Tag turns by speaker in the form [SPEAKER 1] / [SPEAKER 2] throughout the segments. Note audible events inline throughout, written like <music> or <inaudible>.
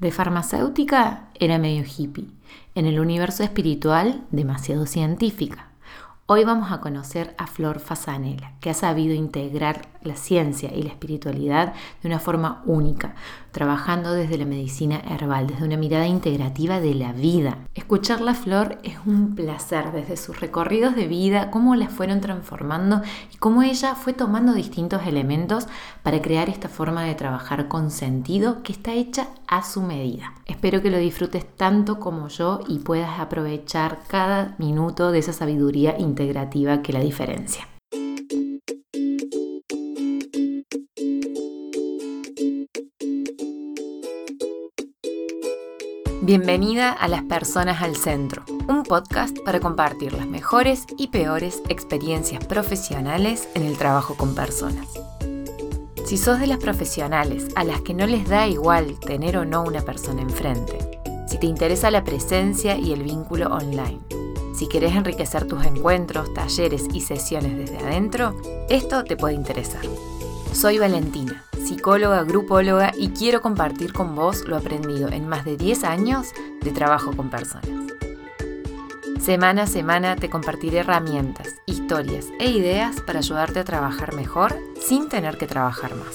[SPEAKER 1] De farmacéutica era medio hippie, en el universo espiritual demasiado científica. Hoy vamos a conocer a Flor Fasanela, que ha sabido integrar la ciencia y la espiritualidad de una forma única, trabajando desde la medicina herbal, desde una mirada integrativa de la vida. Escuchar la Flor es un placer desde sus recorridos de vida, cómo las fueron transformando y cómo ella fue tomando distintos elementos para crear esta forma de trabajar con sentido que está hecha a su medida. Espero que lo disfrutes tanto como yo y puedas aprovechar cada minuto de esa sabiduría integrativa que la diferencia. Bienvenida a Las Personas al Centro, un podcast para compartir las mejores y peores experiencias profesionales en el trabajo con personas. Si sos de las profesionales a las que no les da igual tener o no una persona enfrente, si te interesa la presencia y el vínculo online, si querés enriquecer tus encuentros, talleres y sesiones desde adentro, esto te puede interesar. Soy Valentina psicóloga, grupóloga y quiero compartir con vos lo aprendido en más de 10 años de trabajo con personas. Semana a semana te compartiré herramientas, historias e ideas para ayudarte a trabajar mejor sin tener que trabajar más.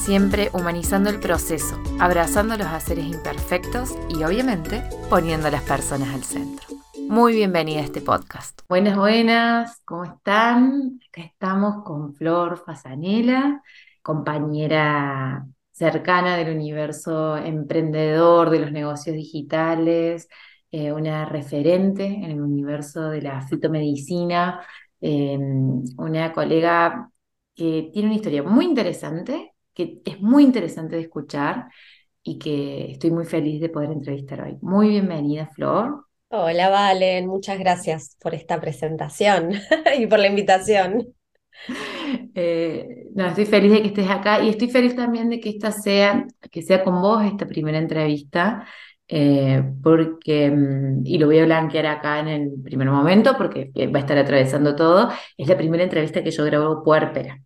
[SPEAKER 1] Siempre humanizando el proceso, abrazando los haceres imperfectos y obviamente poniendo a las personas al centro. Muy bienvenida a este podcast. Buenas, buenas, ¿cómo están? Acá estamos con Flor Fasanela compañera cercana del universo emprendedor de los negocios digitales, eh, una referente en el universo de la fitomedicina, em, una colega que tiene una historia muy interesante, que es muy interesante de escuchar y que estoy muy feliz de poder entrevistar hoy. Muy bienvenida, Flor.
[SPEAKER 2] Hola, Valen, muchas gracias por esta presentación <laughs> y por la invitación.
[SPEAKER 1] Eh, estoy feliz de que estés acá y estoy feliz también de que esta sea, que sea con vos esta primera entrevista, eh, porque, mm, y lo voy a blanquear acá en el primer momento porque va a estar atravesando todo, es la primera entrevista que yo grabo puérpera.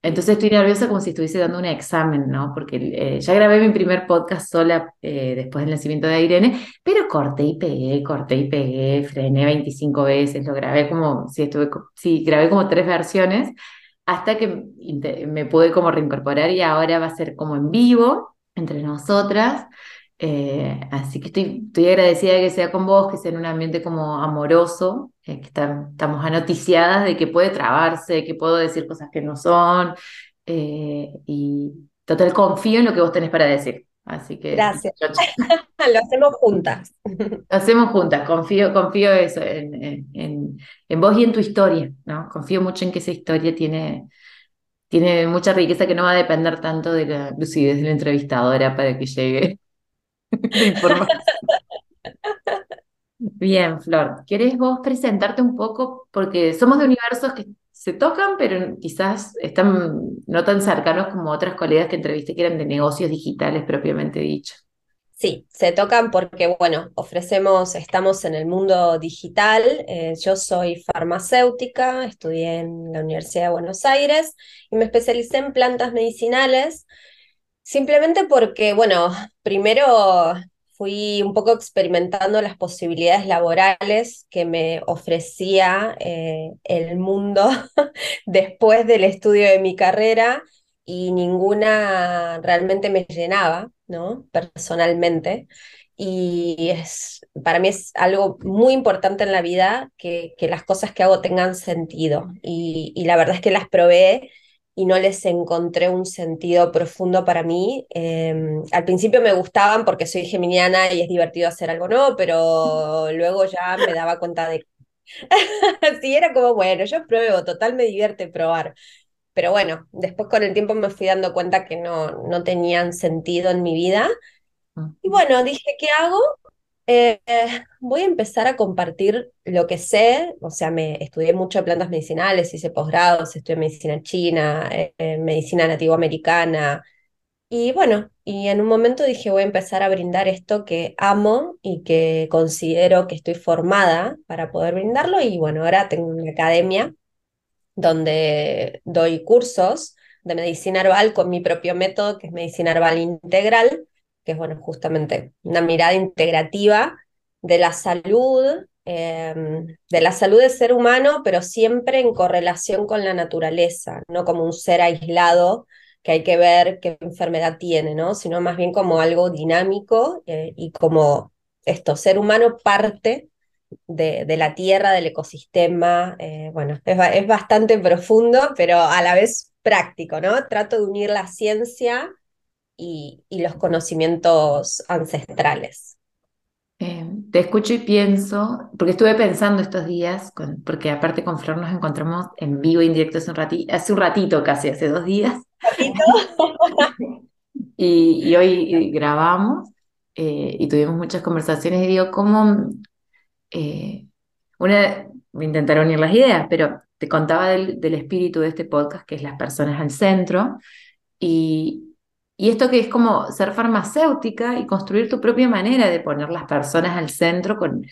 [SPEAKER 1] Entonces estoy nerviosa como si estuviese dando un examen, ¿no? Porque eh, ya grabé mi primer podcast sola eh, después del nacimiento de Irene, pero corté y pegué, corté y pegué, frené 25 veces, lo grabé como, sí, estuve, sí, grabé como tres versiones, hasta que me pude como reincorporar y ahora va a ser como en vivo entre nosotras. Eh, así que estoy, estoy agradecida de que sea con vos, que sea en un ambiente como amoroso, eh, que estamos anoticiadas de que puede trabarse, que puedo decir cosas que no son, eh, y total confío en lo que vos tenés para decir. Así que.
[SPEAKER 2] Gracias. <laughs> lo hacemos juntas.
[SPEAKER 1] Lo hacemos juntas, confío, confío eso, en, en, vos y en tu historia, ¿no? Confío mucho en que esa historia tiene, tiene mucha riqueza que no va a depender tanto de la lucidez de la entrevistadora para que llegue <laughs> Bien, Flor, ¿querés vos presentarte un poco? Porque somos de universos que se tocan, pero quizás están no tan cercanos como otras colegas que entrevisté que eran de negocios digitales propiamente dicho.
[SPEAKER 2] Sí, se tocan porque, bueno, ofrecemos, estamos en el mundo digital. Eh, yo soy farmacéutica, estudié en la Universidad de Buenos Aires y me especialicé en plantas medicinales Simplemente porque, bueno, primero fui un poco experimentando las posibilidades laborales que me ofrecía eh, el mundo <laughs> después del estudio de mi carrera y ninguna realmente me llenaba, ¿no? Personalmente. Y es, para mí es algo muy importante en la vida que, que las cosas que hago tengan sentido. Y, y la verdad es que las probé y no les encontré un sentido profundo para mí. Em, al principio me gustaban porque soy geminiana y es divertido hacer algo nuevo, pero <laughs> luego ya me daba cuenta de... <laughs> sí, era como, bueno, yo pruebo, total me divierte probar. Pero bueno, después con el tiempo me fui dando cuenta que no, no tenían sentido en mi vida. Ah. Y bueno, dije, ¿qué hago? Eh, voy a empezar a compartir lo que sé, o sea, me estudié mucho plantas medicinales, hice posgrados, estudié medicina china, eh, eh, medicina nativoamericana, y bueno, y en un momento dije, voy a empezar a brindar esto que amo y que considero que estoy formada para poder brindarlo, y bueno, ahora tengo una academia donde doy cursos de medicina herbal con mi propio método, que es medicina herbal integral, que es, bueno, justamente una mirada integrativa de la salud, em, de la salud del ser humano, pero siempre en correlación con la naturaleza, no como un ser aislado que hay que ver qué enfermedad tiene, ¿no? Sino más bien como algo dinámico eh, y como esto, ser humano parte de, la tierra, del ecosistema. Eh, bueno, es, bastante profundo, pero a la vez práctico, ¿no? Trato de unir la ciencia y, los conocimientos ancestrales.
[SPEAKER 1] Eh, te escucho y pienso, porque estuve pensando estos días, porque aparte con Flor nos encontramos en vivo, en directo hace un, ratito, hace un ratito casi, hace dos días. <laughs> y, hoy grabamos eh, y tuvimos muchas conversaciones y digo, ¿cómo eh, una, voy a intentar unir las ideas, pero te contaba del, espíritu de este podcast, que es las personas al centro, y, y esto que es como ser farmacéutica y construir tu propia manera de poner las personas al centro con,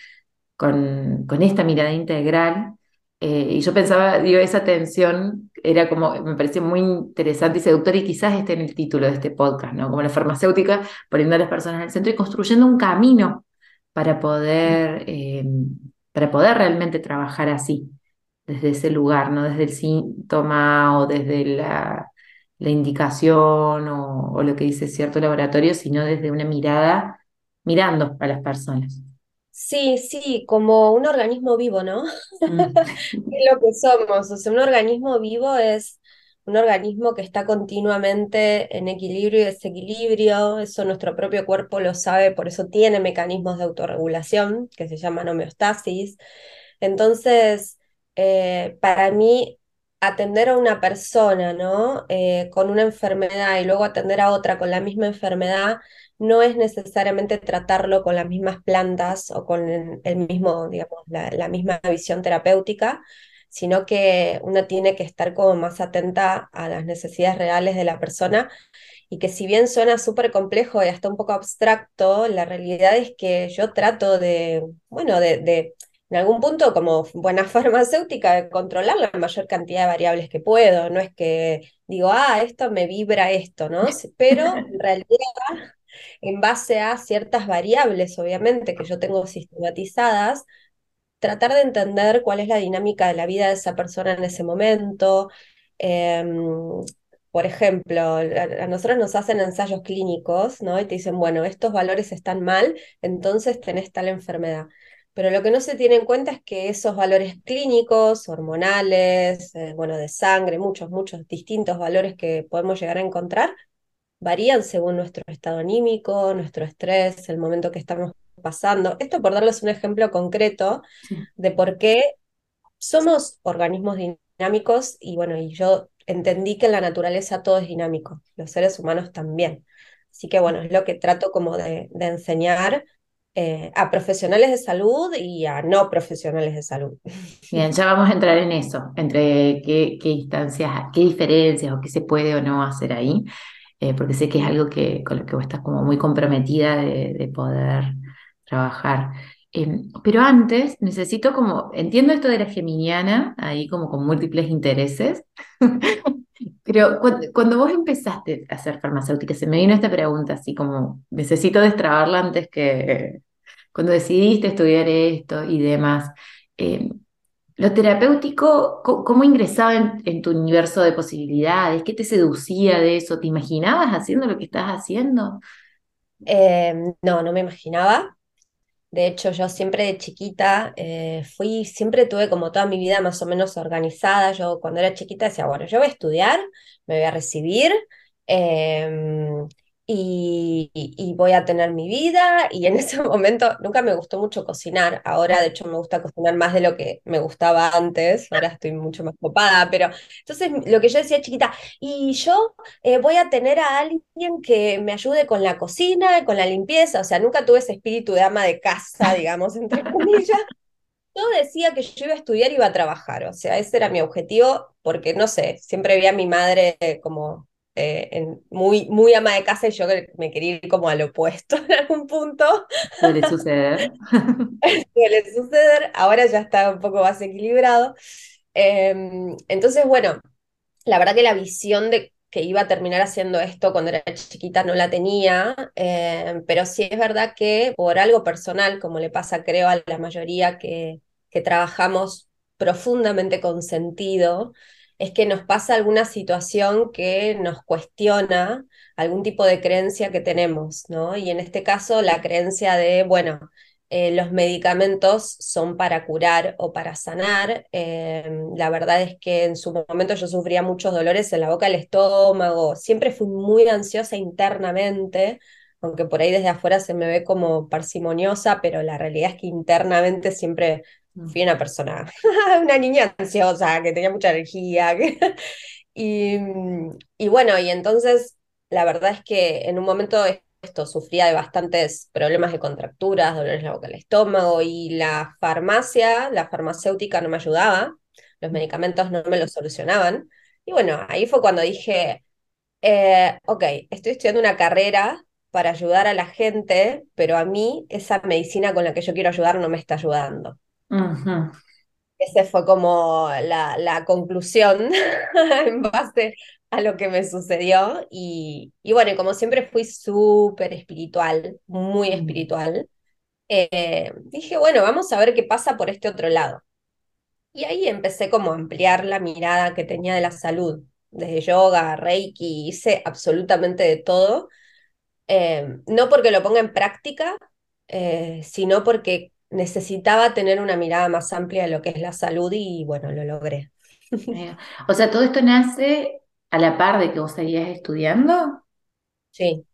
[SPEAKER 1] con, con esta mirada integral. Eh, y yo pensaba, digo, esa tensión era como, me pareció muy interesante y seductora y quizás esté en el título de este podcast, ¿no? Como la farmacéutica poniendo a las personas al centro y construyendo un camino para poder, eh, para poder realmente trabajar así, desde ese lugar, no desde el síntoma o desde la, indicación o, lo que dice cierto laboratorio, sino desde una mirada mirando a las personas.
[SPEAKER 2] Sí, sí, como un organismo vivo, ¿no? Mm. <laughs> es lo que somos. O sea, un organismo vivo es un organismo que está continuamente en equilibrio y desequilibrio, eso nuestro propio cuerpo lo sabe, por eso tiene mecanismos de autorregulación que se llaman homeostasis. Entonces, eh, para mí, atender a una persona ¿no? Eh, con una enfermedad y luego atender a otra con la misma enfermedad no es necesariamente tratarlo con las mismas plantas o con el mismo, digamos, la misma visión terapéutica, sino que uno tiene que estar como más atenta a las necesidades reales de la persona y que si bien suena súper complejo y hasta un poco abstracto, la realidad es que yo trato de, bueno, de, en algún punto como buena <laughs> farmacéutica de controlar la mayor cantidad de variables que puedo, no es que digo, ah, esto me vibra esto, ¿no? <laughs> Pero en realidad en base a ciertas variables, obviamente, que yo tengo sistematizadas, tratar de entender cuál es la dinámica de la vida de esa persona en ese momento. Em, por ejemplo, a nosotros nos hacen ensayos clínicos, ¿no? Y te dicen, bueno, estos valores están mal, entonces tenés tal enfermedad. Pero lo que no se tiene en cuenta es que esos valores clínicos, hormonales, eh, bueno, de sangre, muchos, muchos distintos valores que podemos llegar a encontrar, varían según nuestro estado anímico, nuestro estrés, el momento que estamos pasando. Esto por darles un ejemplo concreto de por qué somos organismos dinámicos y bueno, y yo entendí que en la naturaleza todo es dinámico, los seres humanos también. Así que bueno, es lo que trato como de, enseñar eh, a profesionales de salud y a no profesionales de salud.
[SPEAKER 1] Bien, ya vamos a entrar en eso, entre qué, instancias, qué diferencias o qué se puede o no hacer ahí, eh, porque sé que es algo que, con lo que vos estás como muy comprometida de, de poder trabajar. Em, pero antes necesito como, entiendo esto de la geminiana, ahí como con múltiples intereses, <laughs> pero cuando, vos empezaste a hacer farmacéutica, se me vino esta pregunta así como, necesito destrabarla antes que, cuando decidiste estudiar esto y demás, em, lo terapéutico, ¿cómo, ingresaba en, tu universo de posibilidades? ¿Qué te seducía de eso? ¿Te imaginabas haciendo lo que estás haciendo?
[SPEAKER 2] Em, no, no me imaginaba. De hecho, yo siempre de chiquita eh, fui, siempre tuve como toda mi vida más o menos organizada. Yo cuando era chiquita decía, bueno, yo voy a estudiar, me voy a recibir, em, y, voy a tener mi vida. Y en <laughs> ese momento nunca me gustó mucho cocinar. Ahora, de hecho, me gusta cocinar más de lo que me gustaba antes. Ahora estoy mucho más copada. Pero entonces, lo que yo decía chiquita, y yo eh, voy a tener a alguien que me ayude con la cocina, con la limpieza. O sea, nunca tuve ese espíritu de ama de casa, digamos, entre <laughs> comillas. Yo decía que yo iba a estudiar y iba a trabajar, o sea, ese era mi objetivo, porque no sé, siempre vi a mi madre como eh, muy, muy ama de casa y yo me quería ir como al opuesto <laughs> en algún punto.
[SPEAKER 1] Suele suceder. <laughs>
[SPEAKER 2] Suele suceder, ahora ya está un poco más equilibrado. Em, entonces, bueno, la verdad que la visión de que iba a terminar haciendo esto cuando era chiquita no la tenía, eh, pero sí es verdad que por algo personal, como le pasa creo a la mayoría que, que trabajamos profundamente con sentido, es que nos pasa alguna situación que nos cuestiona algún tipo de creencia que tenemos, ¿no? Y en este caso la creencia de, bueno, eh, los medicamentos son para curar o para sanar. Eh, la verdad es que en su momento yo sufría muchos dolores en la boca del estómago, siempre fui muy ansiosa internamente, aunque por ahí desde afuera se me ve como parsimoniosa, pero la realidad es que internamente siempre. Fui una persona, <laughs> una niña ansiosa, que tenía mucha energía. <laughs> y, y bueno, y entonces la verdad es que en un momento esto sufría de bastantes problemas de contracturas, dolores en la boca del estómago y la farmacia, la farmacéutica no me ayudaba, los medicamentos no me lo solucionaban. Y bueno, ahí fue cuando dije, eh, ok, estoy estudiando una carrera para ayudar a la gente, pero a mí esa medicina con la que yo quiero ayudar no me está ayudando. Esa fue como la, la conclusión <laughs> en base a lo que me sucedió. Y, y bueno, como siempre fui súper espiritual, muy espiritual, eh, dije, bueno, vamos a ver qué pasa por este otro lado. Y ahí empecé como a ampliar la mirada que tenía de la salud. Desde yoga, reiki, hice absolutamente de todo. Eh, no porque lo ponga en práctica, eh, sino porque necesitaba tener una mirada más amplia de lo que es la salud y bueno, lo logré.
[SPEAKER 1] O sea, todo esto nace a la par de que vos seguías estudiando.
[SPEAKER 2] Sí.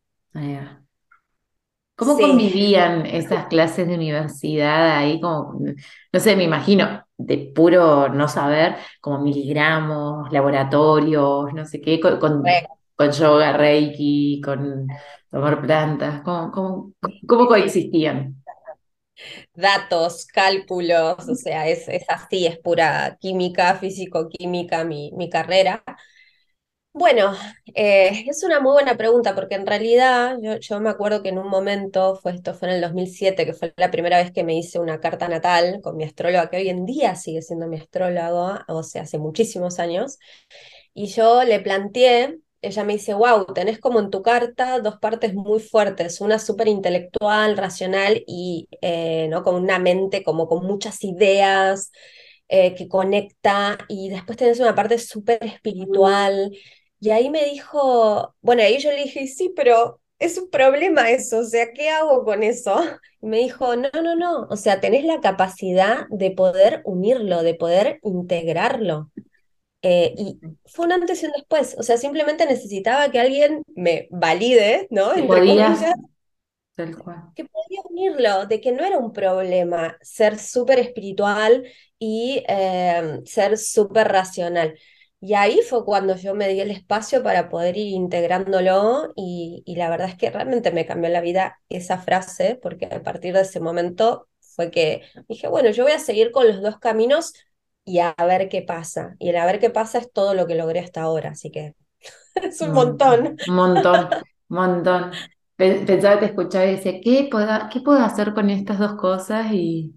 [SPEAKER 1] ¿Cómo convivían esas clases de universidad ahí? Como, no sé, me imagino, de puro no saber, como miligramos, laboratorios, no sé qué, con, con, yoga, reiki, con tomar plantas, ¿cómo, cómo, cómo coexistían?
[SPEAKER 2] Datos, cálculos, o sea, es, es así, es pura química, físico-química mi, mi carrera. Bueno, eh, es una muy buena pregunta porque en realidad yo, yo, me acuerdo que en un momento, fue esto fue en el 2007, que fue la primera vez que me hice una carta natal con mi astróloga, que hoy en día sigue siendo mi astrólogo, o sea, hace muchísimos años, y yo le planteé ella me dice, wow, tenés como en tu carta dos partes muy fuertes, una súper intelectual, racional y eh, ¿no? con una mente como con muchas ideas eh, que conecta y después tenés una parte súper espiritual. Y ahí me dijo, bueno, ahí yo le dije, sí, pero es un problema eso, o sea, ¿qué hago con eso? Y me dijo, no, no, no, o sea, tenés la capacidad de poder unirlo, de poder integrarlo. Eh, y fue un antes y un después, o sea, simplemente necesitaba que alguien me valide, ¿no?
[SPEAKER 1] Que podía,
[SPEAKER 2] que podía unirlo, de que no era un problema ser súper espiritual y em, ser súper racional. Y ahí fue cuando yo me di el espacio para poder ir integrándolo y, y, la verdad es que realmente me cambió la vida esa frase, porque a partir de ese momento fue que dije, bueno, yo voy a seguir con los dos caminos y a ver qué pasa. Y el a ver qué pasa es todo lo que logré hasta ahora, así que <laughs> es un montón.
[SPEAKER 1] Un montón, un montón. Pensaba, te escuchaba y decía, ¿qué puedo, ¿qué puedo hacer con estas dos cosas? Y,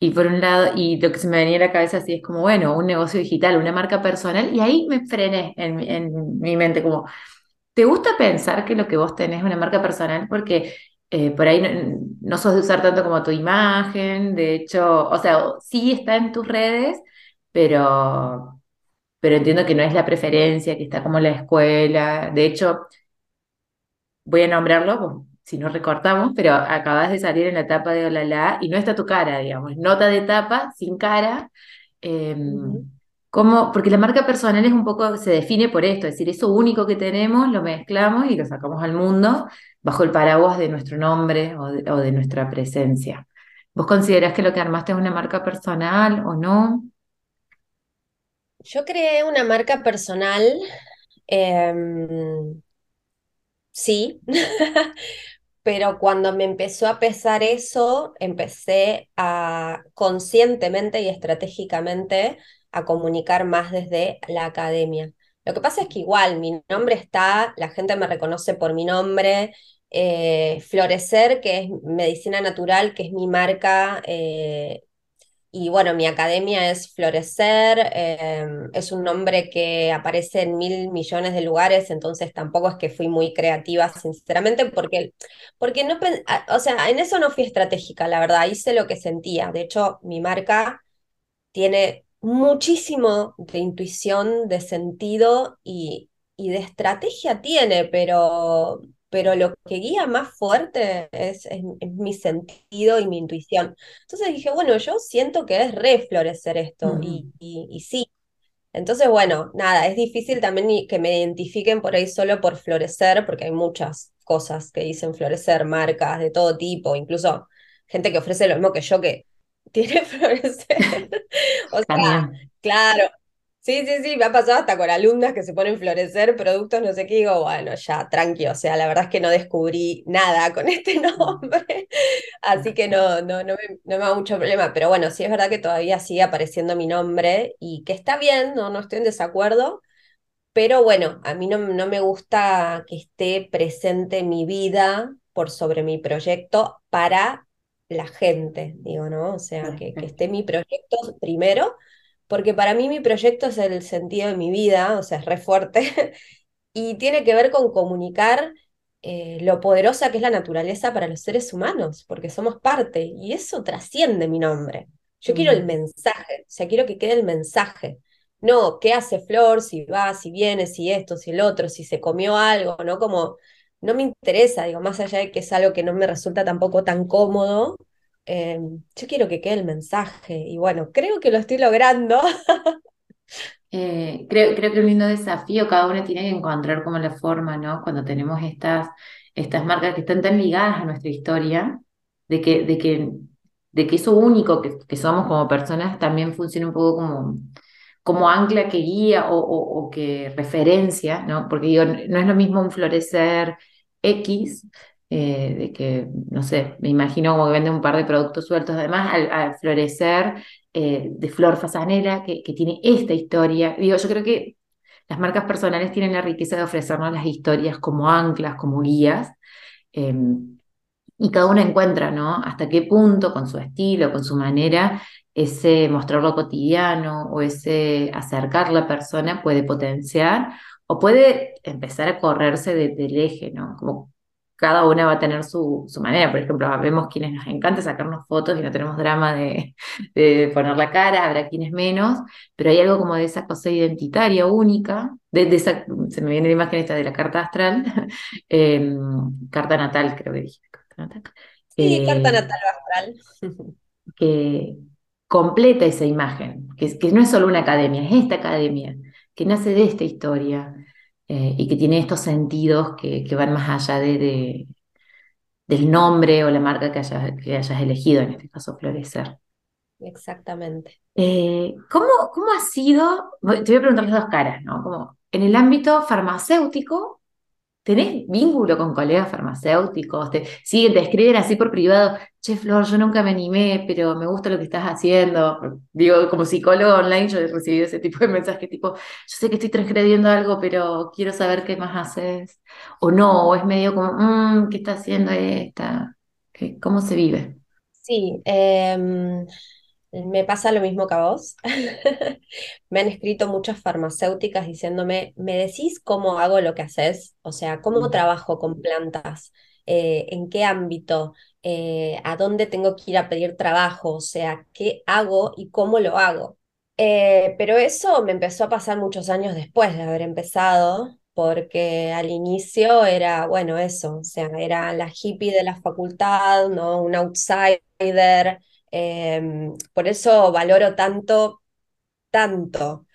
[SPEAKER 1] y por un lado, y lo que se me venía a la cabeza así es como, bueno, un negocio digital, una marca personal, y ahí me frené en, en mi mente, como, ¿te gusta pensar que lo que vos tenés es una marca personal? Porque eh, por ahí no, sos de usar tanto como tu imagen, de hecho, o sea, sí está en tus redes, pero, pero entiendo que no es la preferencia, que está como la escuela. De hecho, voy a nombrarlo, si no recortamos, pero acabas de salir en la etapa de Olala y no está tu cara, digamos, nota de tapa sin cara. Em, porque la marca personal es un poco, se define por esto, es decir, eso único que tenemos lo mezclamos y lo sacamos al mundo bajo el paraguas de nuestro nombre o de, nuestra presencia. ¿Vos considerás que lo que armaste es una marca personal o no?
[SPEAKER 2] Yo creé una marca personal, em, sí, <laughs> pero cuando me empezó a pesar eso, empecé a conscientemente y estratégicamente a comunicar más desde la academia. Lo que pasa es que igual mi nombre está, la gente me reconoce por mi nombre, eh, Florecer, que es medicina natural, que es mi marca, eh, y bueno, mi academia es Florecer, em, es un nombre que aparece en mil millones de lugares, entonces tampoco es que fui muy creativa, sinceramente, porque, porque no, o sea, en eso no fui estratégica, la verdad, hice lo que sentía. De hecho, mi marca tiene muchísimo de intuición, de sentido y, y de estrategia tiene, pero pero lo que guía más fuerte es, mi sentido y mi intuición. Entonces dije, bueno, yo siento que es reflorecer esto, y, y, sí. Entonces, bueno, nada, es difícil también que me identifiquen por ahí solo por florecer, porque hay muchas cosas que dicen florecer, marcas de todo tipo, incluso gente que ofrece lo mismo que yo que <laughs> tiene <laughs> florecer. o sea, claro, Sí, sí, sí, me ha pasado hasta con alumnas que se ponen florecer productos, no sé qué, digo, bueno, ya, tranqui, o sea, la verdad es que no descubrí nada con <laughs> este nombre, así que no, no, no, me, no me da mucho problema, pero bueno, sí es verdad que todavía sigue apareciendo mi nombre y que está bien, no, no estoy en desacuerdo, pero bueno, a mí no, no me gusta que esté presente mi vida por sobre mi proyecto para la gente, digo, ¿no? O sea, que, que esté mi proyecto primero porque para mí mi proyecto es el sentido de mi vida, o sea, es re fuerte, <laughs> y tiene que ver con comunicar eh, lo poderosa que es la naturaleza para los seres humanos, porque somos parte, y eso trasciende mi nombre. Yo quiero el mensaje, o sea, quiero que quede el mensaje. No, ¿qué hace Flor? Si va, si viene, si esto, si el otro, si se comió algo, ¿no? Como, no me interesa, digo, más allá de que es algo que no me resulta tampoco tan cómodo, Em, yo quiero que quede el mensaje y bueno, creo que lo estoy logrando. <laughs>
[SPEAKER 1] Eh, creo, creo que un lindo desafío, cada uno tiene que encontrar como la forma, ¿no? Cuando tenemos estas, estas marcas que están tan ligadas a nuestra historia, de que, de que, de que eso único que, que somos como personas también funcione un poco como, como ancla que guía o, o, que referencia, ¿no? Porque digo, no es lo mismo un florecer X eh, de que, no sé, me imagino como que vende un par de productos sueltos, además al, florecer eh, de Flor Fasanera, que, que, tiene esta historia. Digo, yo creo que las marcas personales tienen la riqueza de ofrecernos las historias como anclas, como guías, em, y cada uno encuentra, ¿no? Hasta qué punto, con su estilo, con su manera, ese mostrar lo cotidiano o ese acercar la persona puede potenciar o puede empezar a correrse del eje, ¿no? Como cada una va a tener su, su, manera. Por ejemplo, vemos quienes nos encanta sacarnos fotos y no tenemos drama de, de, poner la cara, habrá quienes menos, pero hay algo como de esa cosa identitaria única, de, esa, se me viene la imagen esta de la carta astral, <laughs> em, carta natal, creo que dije.
[SPEAKER 2] Carta natal. Sí, carta natal astral.
[SPEAKER 1] que completa esa imagen, que, que no es solo una academia, es esta academia, que nace de esta historia, eh, y que tiene estos sentidos que, que van más allá de, del nombre o la marca que hayas, que hayas elegido, en este caso Florecer.
[SPEAKER 2] Exactamente.
[SPEAKER 1] Eh, ¿cómo, ¿Cómo ha sido? Te voy a preguntar las dos caras, ¿no? Como en el ámbito farmacéutico, ¿Tenés vínculo con colegas farmacéuticos? ¿Te siguen, te escriben así por privado? Che, Flor, yo nunca me animé, pero me gusta lo que estás haciendo. Digo, como psicólogo online yo he recibido ese tipo de mensajes, tipo, yo sé que estoy transgrediendo algo, pero quiero saber qué más haces. O no, o es medio como, mmm, ¿qué está haciendo esta? ¿Cómo se vive?
[SPEAKER 2] Sí, eh, me pasa lo mismo que a vos. <laughs> me han escrito muchas farmacéuticas diciéndome, ¿me decís cómo hago lo que haces? O sea, ¿cómo trabajo con plantas? Eh, ¿En qué ámbito? Eh, ¿A dónde tengo que ir a pedir trabajo? O sea, ¿qué hago y cómo lo hago? Eh, pero eso me empezó a pasar muchos años después de haber empezado, porque al inicio era, bueno, eso, o sea, era la hippie de la facultad, ¿no? Un outsider, Em, por eso valoro tanto, tanto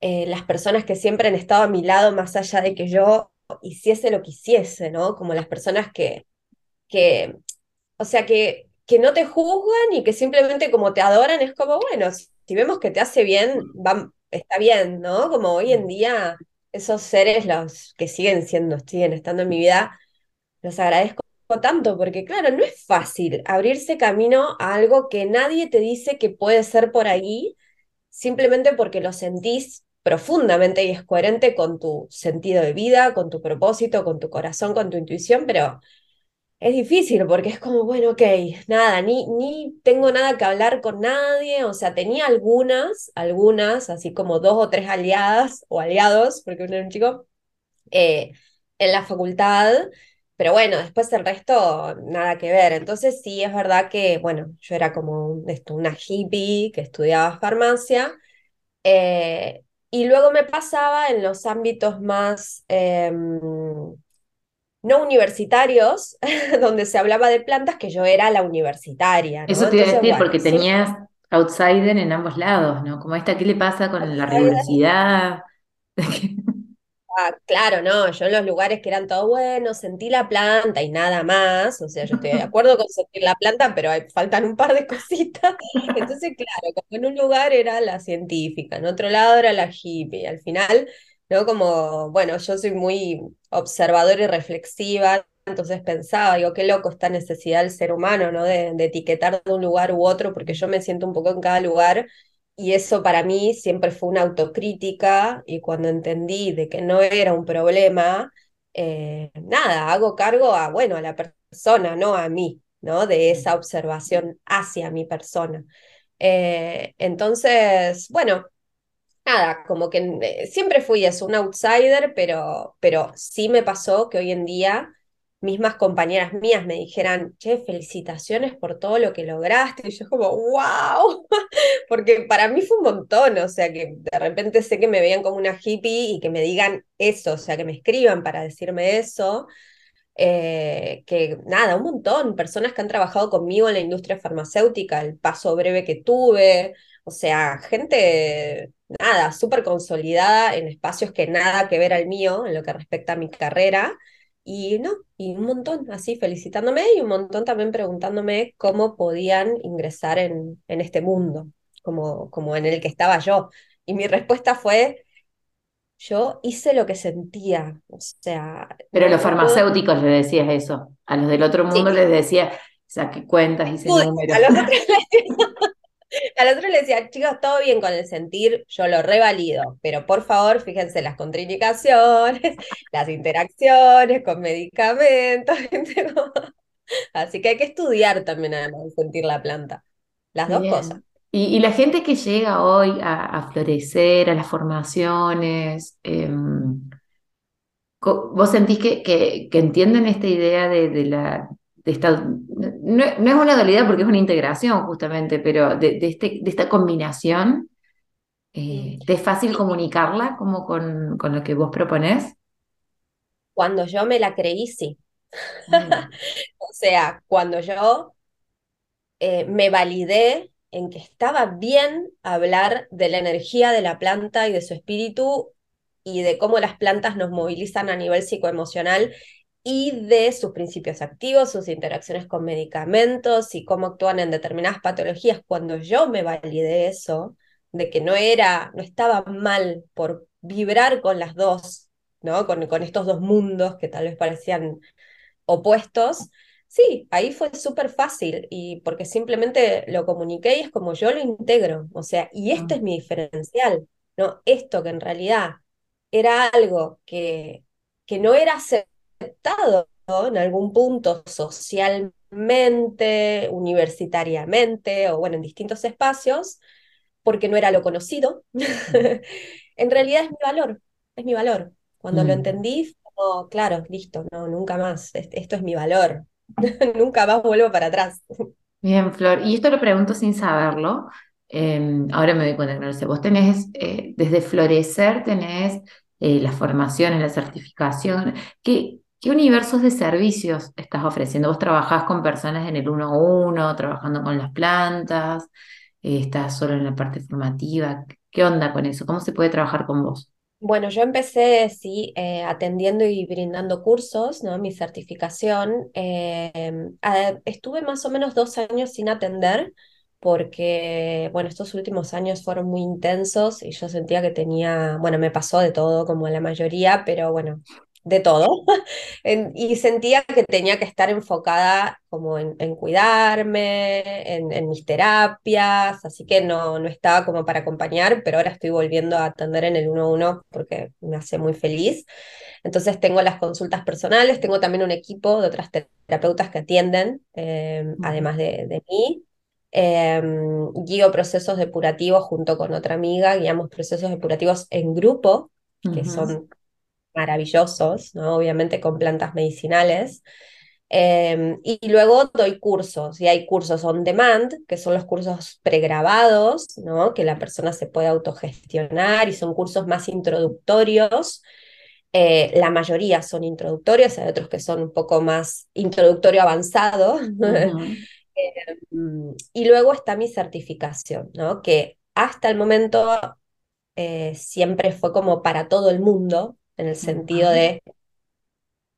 [SPEAKER 2] eh, las personas que siempre han estado a mi lado, más allá de que yo hiciese lo que hiciese, ¿no? Como las personas que, que o sea, que, que no te juzgan y que simplemente como te adoran, es como, bueno, si vemos que te hace bien, está bien, ¿no? Como hoy en día, esos seres, los que siguen siendo, siguen estando en mi vida, los agradezco tanto, porque claro, no es fácil abrirse camino a algo que nadie te dice que puede ser por ahí, simplemente porque lo sentís profundamente y es coherente con tu sentido de vida, con tu propósito, con tu corazón, con tu intuición, pero es difícil porque es como, bueno, ok, nada, ni, ni tengo nada que hablar con nadie, o sea, tenía algunas, algunas, así como dos o tres aliadas o aliados, porque uno era un chico, eh, en la facultad, pero bueno, después el resto, nada que ver. Entonces sí, es verdad que, bueno, yo era como esto, una hippie que estudiaba farmacia, eh, y luego me pasaba en los ámbitos más... Em, no universitarios, <laughs> donde se hablaba de plantas, que yo era la universitaria.
[SPEAKER 1] Eso te iba a decir, porque tenías outsider en ambos lados, ¿no? Como esta, ¿qué le pasa con la rigurosidad? <laughs>
[SPEAKER 2] Ah, claro, no, yo en los lugares que eran todo bueno, sentí la planta y nada más, o sea, yo estoy de acuerdo con sentir la planta, pero hay, faltan un par de <laughs> cositas. Entonces, claro, como en un lugar era la científica, en otro lado era la hippie, al final ¿no? Como, bueno, yo soy muy observadora y reflexiva, entonces pensaba, digo, qué loco esta necesidad del ser humano, ¿no? De, etiquetar de un lugar u otro, porque yo me siento un poco en cada lugar y eso para mí siempre fue una autocrítica y cuando entendí de que no era un problema, eh, nada, hago cargo a, bueno, a la persona, no a mí, ¿no? De esa observación hacia mi persona. Eh, entonces, bueno, nada, como que eh, siempre fui eso, un outsider, pero, pero sí me pasó que hoy en día mismas compañeras mías me dijeran, che, felicitaciones por todo lo que lograste. Y yo como, wow, <laughs> porque para mí fue un montón, o sea, que de repente sé que me veían como una hippie y que me digan eso, o sea, que me escriban para decirme eso. Eh, que nada, un montón, personas que han trabajado conmigo en la industria farmacéutica, el paso breve que tuve, o sea, gente nada, súper consolidada en espacios que nada que ver al mío en lo que respecta a mi carrera. Y no, y un montón así felicitándome y un montón también preguntándome cómo podían ingresar en, en este mundo, como, como en el que estaba yo. Y mi respuesta fue, yo hice lo que sentía, o sea...
[SPEAKER 1] Pero a los farmacéuticos les decías eso, a los del otro mundo les decías, saqué cuentas, hice números. A los otros <laughs>
[SPEAKER 2] Al otro le decía, chicos, todo bien con el sentir, yo lo revalido, pero por favor, fíjense las contraindicaciones, <laughs> las interacciones con medicamentos. <laughs> Así que hay que estudiar también además de sentir la planta. Las dos cosas.
[SPEAKER 1] Y, la gente que llega hoy a, florecer, a las formaciones, em, ¿vos sentís que, que, entienden esta idea de la, no, es una dualidad porque es una integración justamente, pero de, este, de esta combinación, eh, ¿te es fácil comunicarla como con, con, lo que vos proponés?
[SPEAKER 2] Cuando yo me la creí, sí. <laughs> o sea, cuando yo eh, me validé en que estaba bien hablar de la energía de la planta y de su espíritu y de cómo las plantas nos movilizan a nivel psicoemocional y de sus principios activos, sus interacciones con medicamentos y cómo actúan en determinadas patologías. Cuando yo me validé eso, de que no era, no estaba mal por vibrar con las dos, ¿no? Con, con estos dos mundos que tal vez parecían opuestos, sí, ahí fue súper fácil y porque simplemente lo comuniqué y es como yo lo integro, o sea, y este es mi diferencial, ¿no? Esto que en realidad era algo que, que no era aceptado en algún punto socialmente, universitariamente o bueno, en distintos espacios, porque no era lo conocido, <laughs> en realidad es mi valor, es mi valor. Cuando lo mm. entendí, oh, claro, listo, no, nunca más, esto es mi valor, <laughs> nunca más vuelvo para atrás.
[SPEAKER 1] Bien, Flor, y esto lo pregunto sin saberlo, em, ahora me doy cuenta que no sé, vos tenés, eh, desde Florecer tenés eh, las formaciones, la certificación, ¿qué, ¿Qué universos de servicios estás ofreciendo? ¿Vos trabajás con personas en el uno a uno, trabajando con las plantas? Eh, ¿Estás solo en la parte formativa? ¿Qué onda con eso? ¿Cómo se puede trabajar con vos?
[SPEAKER 2] Bueno, yo empecé, sí, eh, atendiendo y brindando cursos, ¿no? Mi certificación. Em, estuve más o menos dos años sin atender porque, bueno, estos últimos años fueron muy intensos y yo sentía que tenía, bueno, me pasó de todo como la mayoría, pero bueno, de todo <laughs> y sentía que tenía que estar enfocada como en, cuidarme, en, mis terapias, así que no, no estaba como para acompañar, pero ahora estoy volviendo a atender en el 1-1 porque me hace muy feliz. Entonces tengo las consultas personales, tengo también un equipo de otras terapeutas que atienden, eh, además de, de mí. Em, guío procesos depurativos junto con otra amiga, guiamos procesos depurativos en grupo, que son maravillosos, ¿no? obviamente con plantas medicinales. Em, y luego doy cursos, y hay cursos on demand, que son los cursos pregrabados, ¿no? que la persona se puede autogestionar y son cursos más introductorios. Eh, la mayoría son introductorios, hay otros que son un poco más introductorio avanzado. <laughs> Em, y luego está mi certificación, ¿no? que hasta el momento eh, siempre fue como para todo el mundo, en el sentido de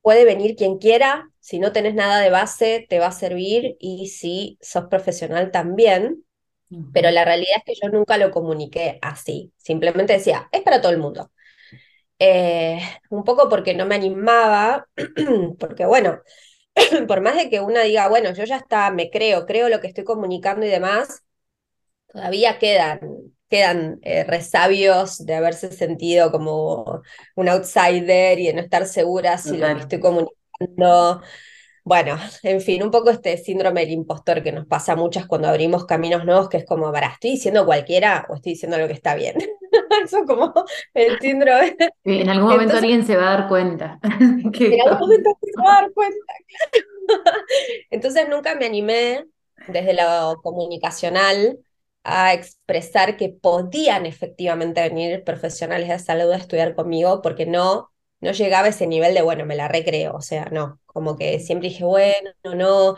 [SPEAKER 2] puede venir quien quiera, si no tenés nada de base, te va a servir y si sos profesional también. Pero la realidad es que yo nunca lo comuniqué así. Simplemente decía, es para todo el mundo. Eh, un poco porque no me animaba, <clears throat> porque bueno, <clears throat> por más de que una diga, bueno, yo ya está, me creo, creo lo que estoy comunicando y demás, todavía quedan, quedan eh, resabios de haberse sentido como un outsider y de no estar segura si lo que estoy comunicando. Bueno, en fin, un poco este síndrome del impostor que nos pasa a muchas cuando abrimos caminos nuevos, que es como, para, ¿estoy diciendo cualquiera o estoy diciendo lo que está bien? <laughs> Eso como el síndrome.
[SPEAKER 1] en algún <laughs> momento alguien se va a dar cuenta.
[SPEAKER 2] en algún momento se va a dar cuenta. Entonces nunca me animé desde lo comunicacional a expresar que podían efectivamente venir profesionales de salud a estudiar conmigo porque no, no llegaba a ese nivel de, bueno, me la recreo, o sea, no, como que siempre dije, bueno, no,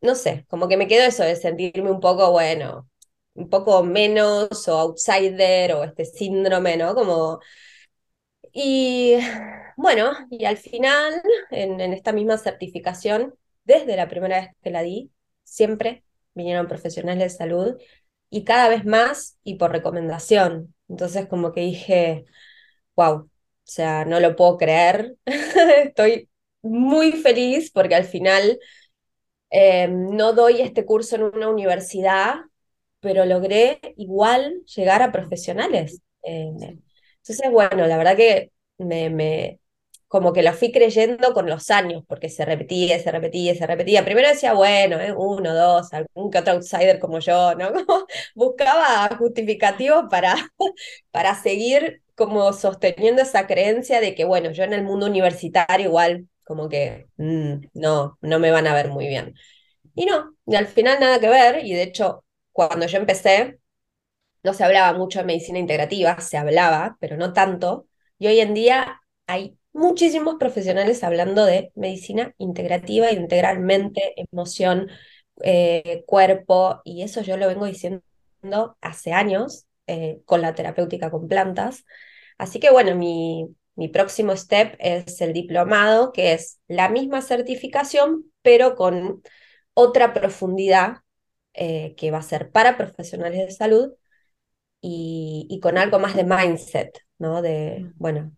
[SPEAKER 2] no sé, como que me quedo eso de sentirme un poco, bueno, un poco menos o outsider o este síndrome, ¿no? Como... Y bueno, y al final, en, en esta misma certificación, desde la primera vez que la di, siempre vinieron profesionales de salud y cada vez más y por recomendación. Entonces como que dije, wow, o sea, no lo puedo creer. <laughs> Estoy muy feliz porque al final eh, no doy este curso en una universidad, pero logré igual llegar a profesionales. Eh, entonces, bueno, la verdad que me, me, como que lo fui creyendo con los años, porque se repetía, se repetía, se repetía. Primero decía, bueno, ¿eh? uno, dos, algún que otro outsider como yo, ¿no? <laughs> buscaba justificativos para, <laughs> para seguir como sosteniendo esa creencia de que, bueno, yo en el mundo universitario igual como que mm, no, no me van a ver muy bien. Y no, y al final nada que ver, y de hecho, cuando yo empecé, no se hablaba mucho de medicina integrativa, se hablaba, pero no tanto, y hoy en día hay muchísimos profesionales hablando de medicina integrativa, integralmente, emoción, eh, cuerpo, y eso yo lo vengo diciendo hace años eh, con la terapéutica con plantas. Así que bueno, mi, mi próximo step es el diplomado, que es la misma certificación, pero con otra profundidad eh, que va a ser para profesionales de salud y, y, con algo más de mindset, ¿no? De, mm. bueno,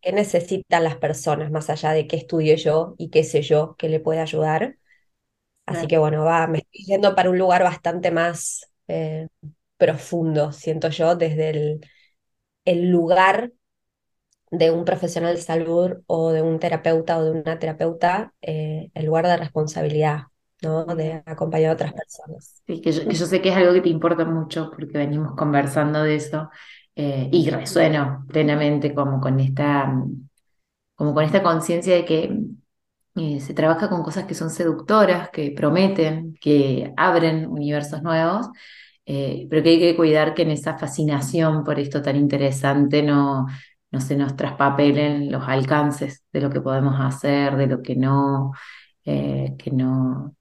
[SPEAKER 2] qué necesitan las personas, más allá de qué estudio yo y qué sé yo que le puede ayudar. Así que bueno, va, me estoy yendo para un lugar bastante más eh, profundo, siento yo, desde el, el lugar de un profesional de salud o de un terapeuta o de una terapeuta, eh, el lugar de responsabilidad, ¿no? De acompañar a otras personas.
[SPEAKER 1] Sí, que yo, que yo, sé que es algo que te importa mucho porque venimos conversando de eso eh, y resueno plenamente como con esta, como con esta conciencia de que eh, se trabaja con cosas que son seductoras, que prometen, que abren universos nuevos, eh, pero que hay que cuidar que en esa fascinación por esto tan interesante no, no se nos traspapelen los alcances de lo que podemos hacer, de lo que no, que no,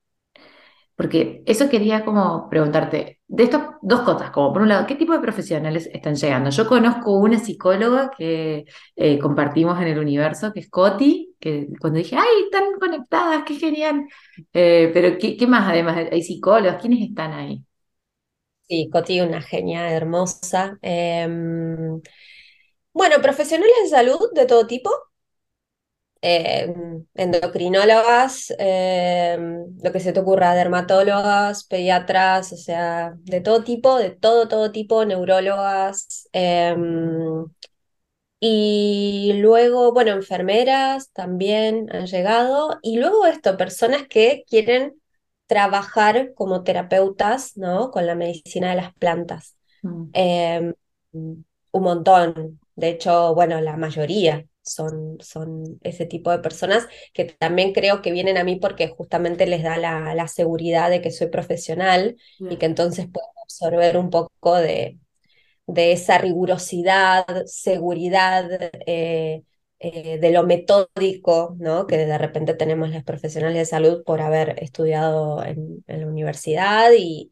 [SPEAKER 1] porque eso quería como preguntarte, de estas dos cosas, como por un lado, ¿qué tipo de profesionales están llegando? Yo conozco una psicóloga que eh, compartimos en el universo, que es Coti, que cuando dije, ¡ay, están conectadas, qué genial! Eh, pero ¿qué, más además? ¿Hay psicólogos? ¿Quiénes están ahí?
[SPEAKER 2] Sí, Coti, una genia hermosa. Em, bueno, profesionales de salud de todo tipo, eh, endocrinólogas, eh, lo que se te ocurra, dermatólogas, pediatras, o sea, de todo tipo, de todo, todo tipo, neurólogas. Em, y luego, bueno, enfermeras también han llegado. Y luego esto, personas que quieren trabajar como terapeutas, ¿no? Con la medicina de las plantas. Mm. Em, un montón. De hecho, bueno, la mayoría son, son ese tipo de personas que también creo que vienen a mí porque justamente les da la, la seguridad de que soy profesional y que entonces puedo absorber un poco de, de esa rigurosidad, seguridad, eh, eh, de lo metódico, ¿no? Que de repente tenemos los profesionales de salud por haber estudiado en, la universidad y,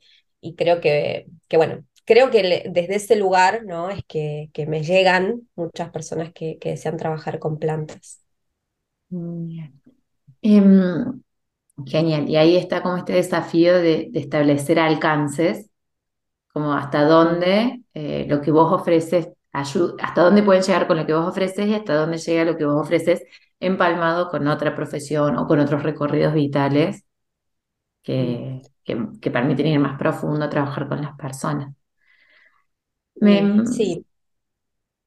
[SPEAKER 2] creo que, que, bueno, creo que desde ese lugar, ¿no? Es que, me llegan muchas personas que, desean trabajar con plantas.
[SPEAKER 1] Em, genial, y ahí está como este desafío de, establecer alcances como hasta dónde eh, lo que vos ofreces, hasta dónde pueden llegar con lo que vos ofreces y hasta dónde llega lo que vos ofreces empalmado con otra profesión o con otros recorridos vitales que, permiten ir más profundo a trabajar con las personas.
[SPEAKER 2] Sí.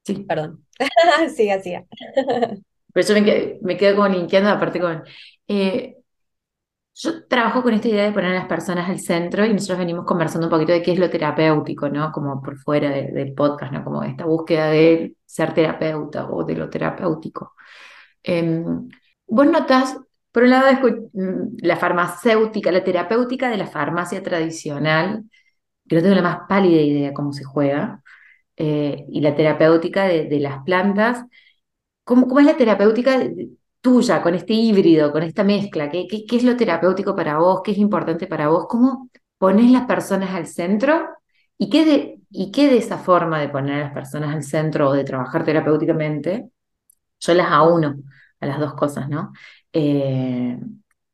[SPEAKER 2] Sí. Perdón. <laughs> sí, así. <laughs>
[SPEAKER 1] Pero yo me, me quedo como linkeando aparte con... Eh, yo trabajo con esta idea de poner a las personas al centro y nosotros venimos conversando un poquito de qué es lo terapéutico, ¿no? Como por fuera del podcast, ¿no? Como esta búsqueda de ser terapeuta o de lo terapéutico. Em, vos notás, por un lado, mm, la farmacéutica, la terapéutica de la farmacia tradicional, que no tengo la más pálida idea cómo se juega, eh, y la terapéutica de, las plantas. ¿Cómo, ¿Cómo, es la terapéutica tuya, con este híbrido, con esta mezcla? ¿Qué, qué, es lo terapéutico para vos? ¿Qué es importante para vos? ¿Cómo pones las personas al centro? ¿Y qué, de, ¿Y qué de esa forma de poner a las personas al centro o de trabajar terapéuticamente? Yo las auno a las dos cosas, ¿no? Eh,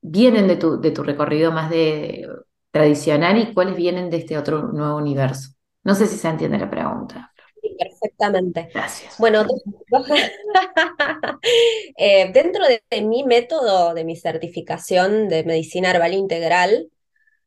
[SPEAKER 1] vienen de tu, de tu recorrido más de tradicional y cuáles vienen de este otro nuevo universo. No sé si se entiende la pregunta
[SPEAKER 2] perfectamente.
[SPEAKER 1] Gracias.
[SPEAKER 2] Bueno, <laughs> eh, dentro de, mi método, de mi certificación de medicina herbal integral,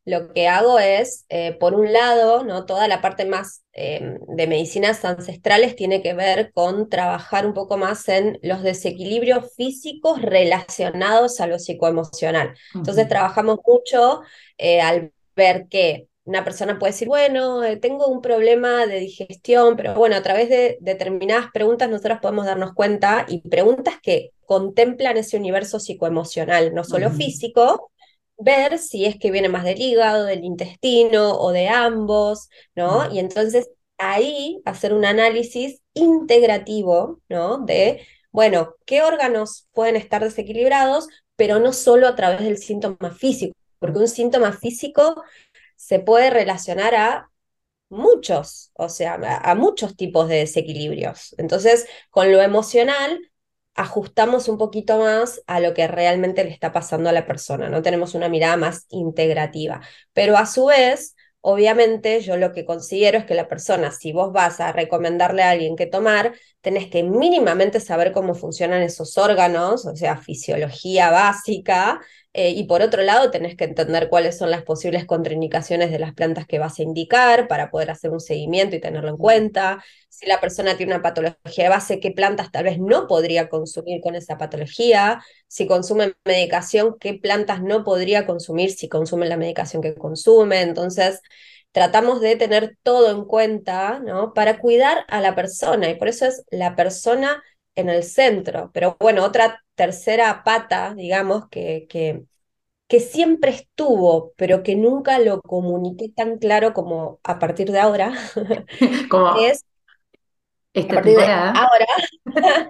[SPEAKER 2] lo que hago es, eh, por un lado, ¿no? toda la parte más em, de medicinas ancestrales tiene que ver con trabajar un poco más en los desequilibrios físicos relacionados a lo psicoemocional. Entonces trabajamos mucho eh, al ver que una persona puede decir, bueno, eh, tengo un problema de digestión, pero bueno, a través de determinadas preguntas nosotros podemos darnos cuenta y preguntas que contemplan ese universo psicoemocional, no solo físico, ver si es que viene más del hígado, del intestino o de ambos, ¿no? Y entonces ahí hacer un análisis integrativo, ¿no? De, bueno, qué órganos pueden estar desequilibrados, pero no solo a través del síntoma físico, porque un síntoma físico se puede relacionar a muchos, o sea, a, muchos tipos de desequilibrios. Entonces, con lo emocional, ajustamos un poquito más a lo que realmente le está pasando a la persona, no tenemos una mirada más integrativa, pero a su vez, obviamente yo lo que considero es que la persona, si vos vas a recomendarle a alguien que tomar, tenés que mínimamente saber cómo funcionan esos órganos, o sea, fisiología básica, eh, y por otro lado, tenés que entender cuáles son las posibles contraindicaciones de las plantas que vas a indicar para poder hacer un seguimiento y tenerlo en cuenta. Si la persona tiene una patología de base, qué plantas tal vez no podría consumir con esa patología. Si consume medicación, qué plantas no podría consumir si consume la medicación que consume. Entonces, tratamos de tener todo en cuenta, ¿no? Para cuidar a la persona y por eso es la persona en el centro. Pero bueno, otra tercera pata, digamos, que, que, que siempre estuvo, pero que nunca lo comuniqué tan claro como a partir de ahora, <laughs>
[SPEAKER 1] como <laughs> es
[SPEAKER 2] esta ahora, <laughs>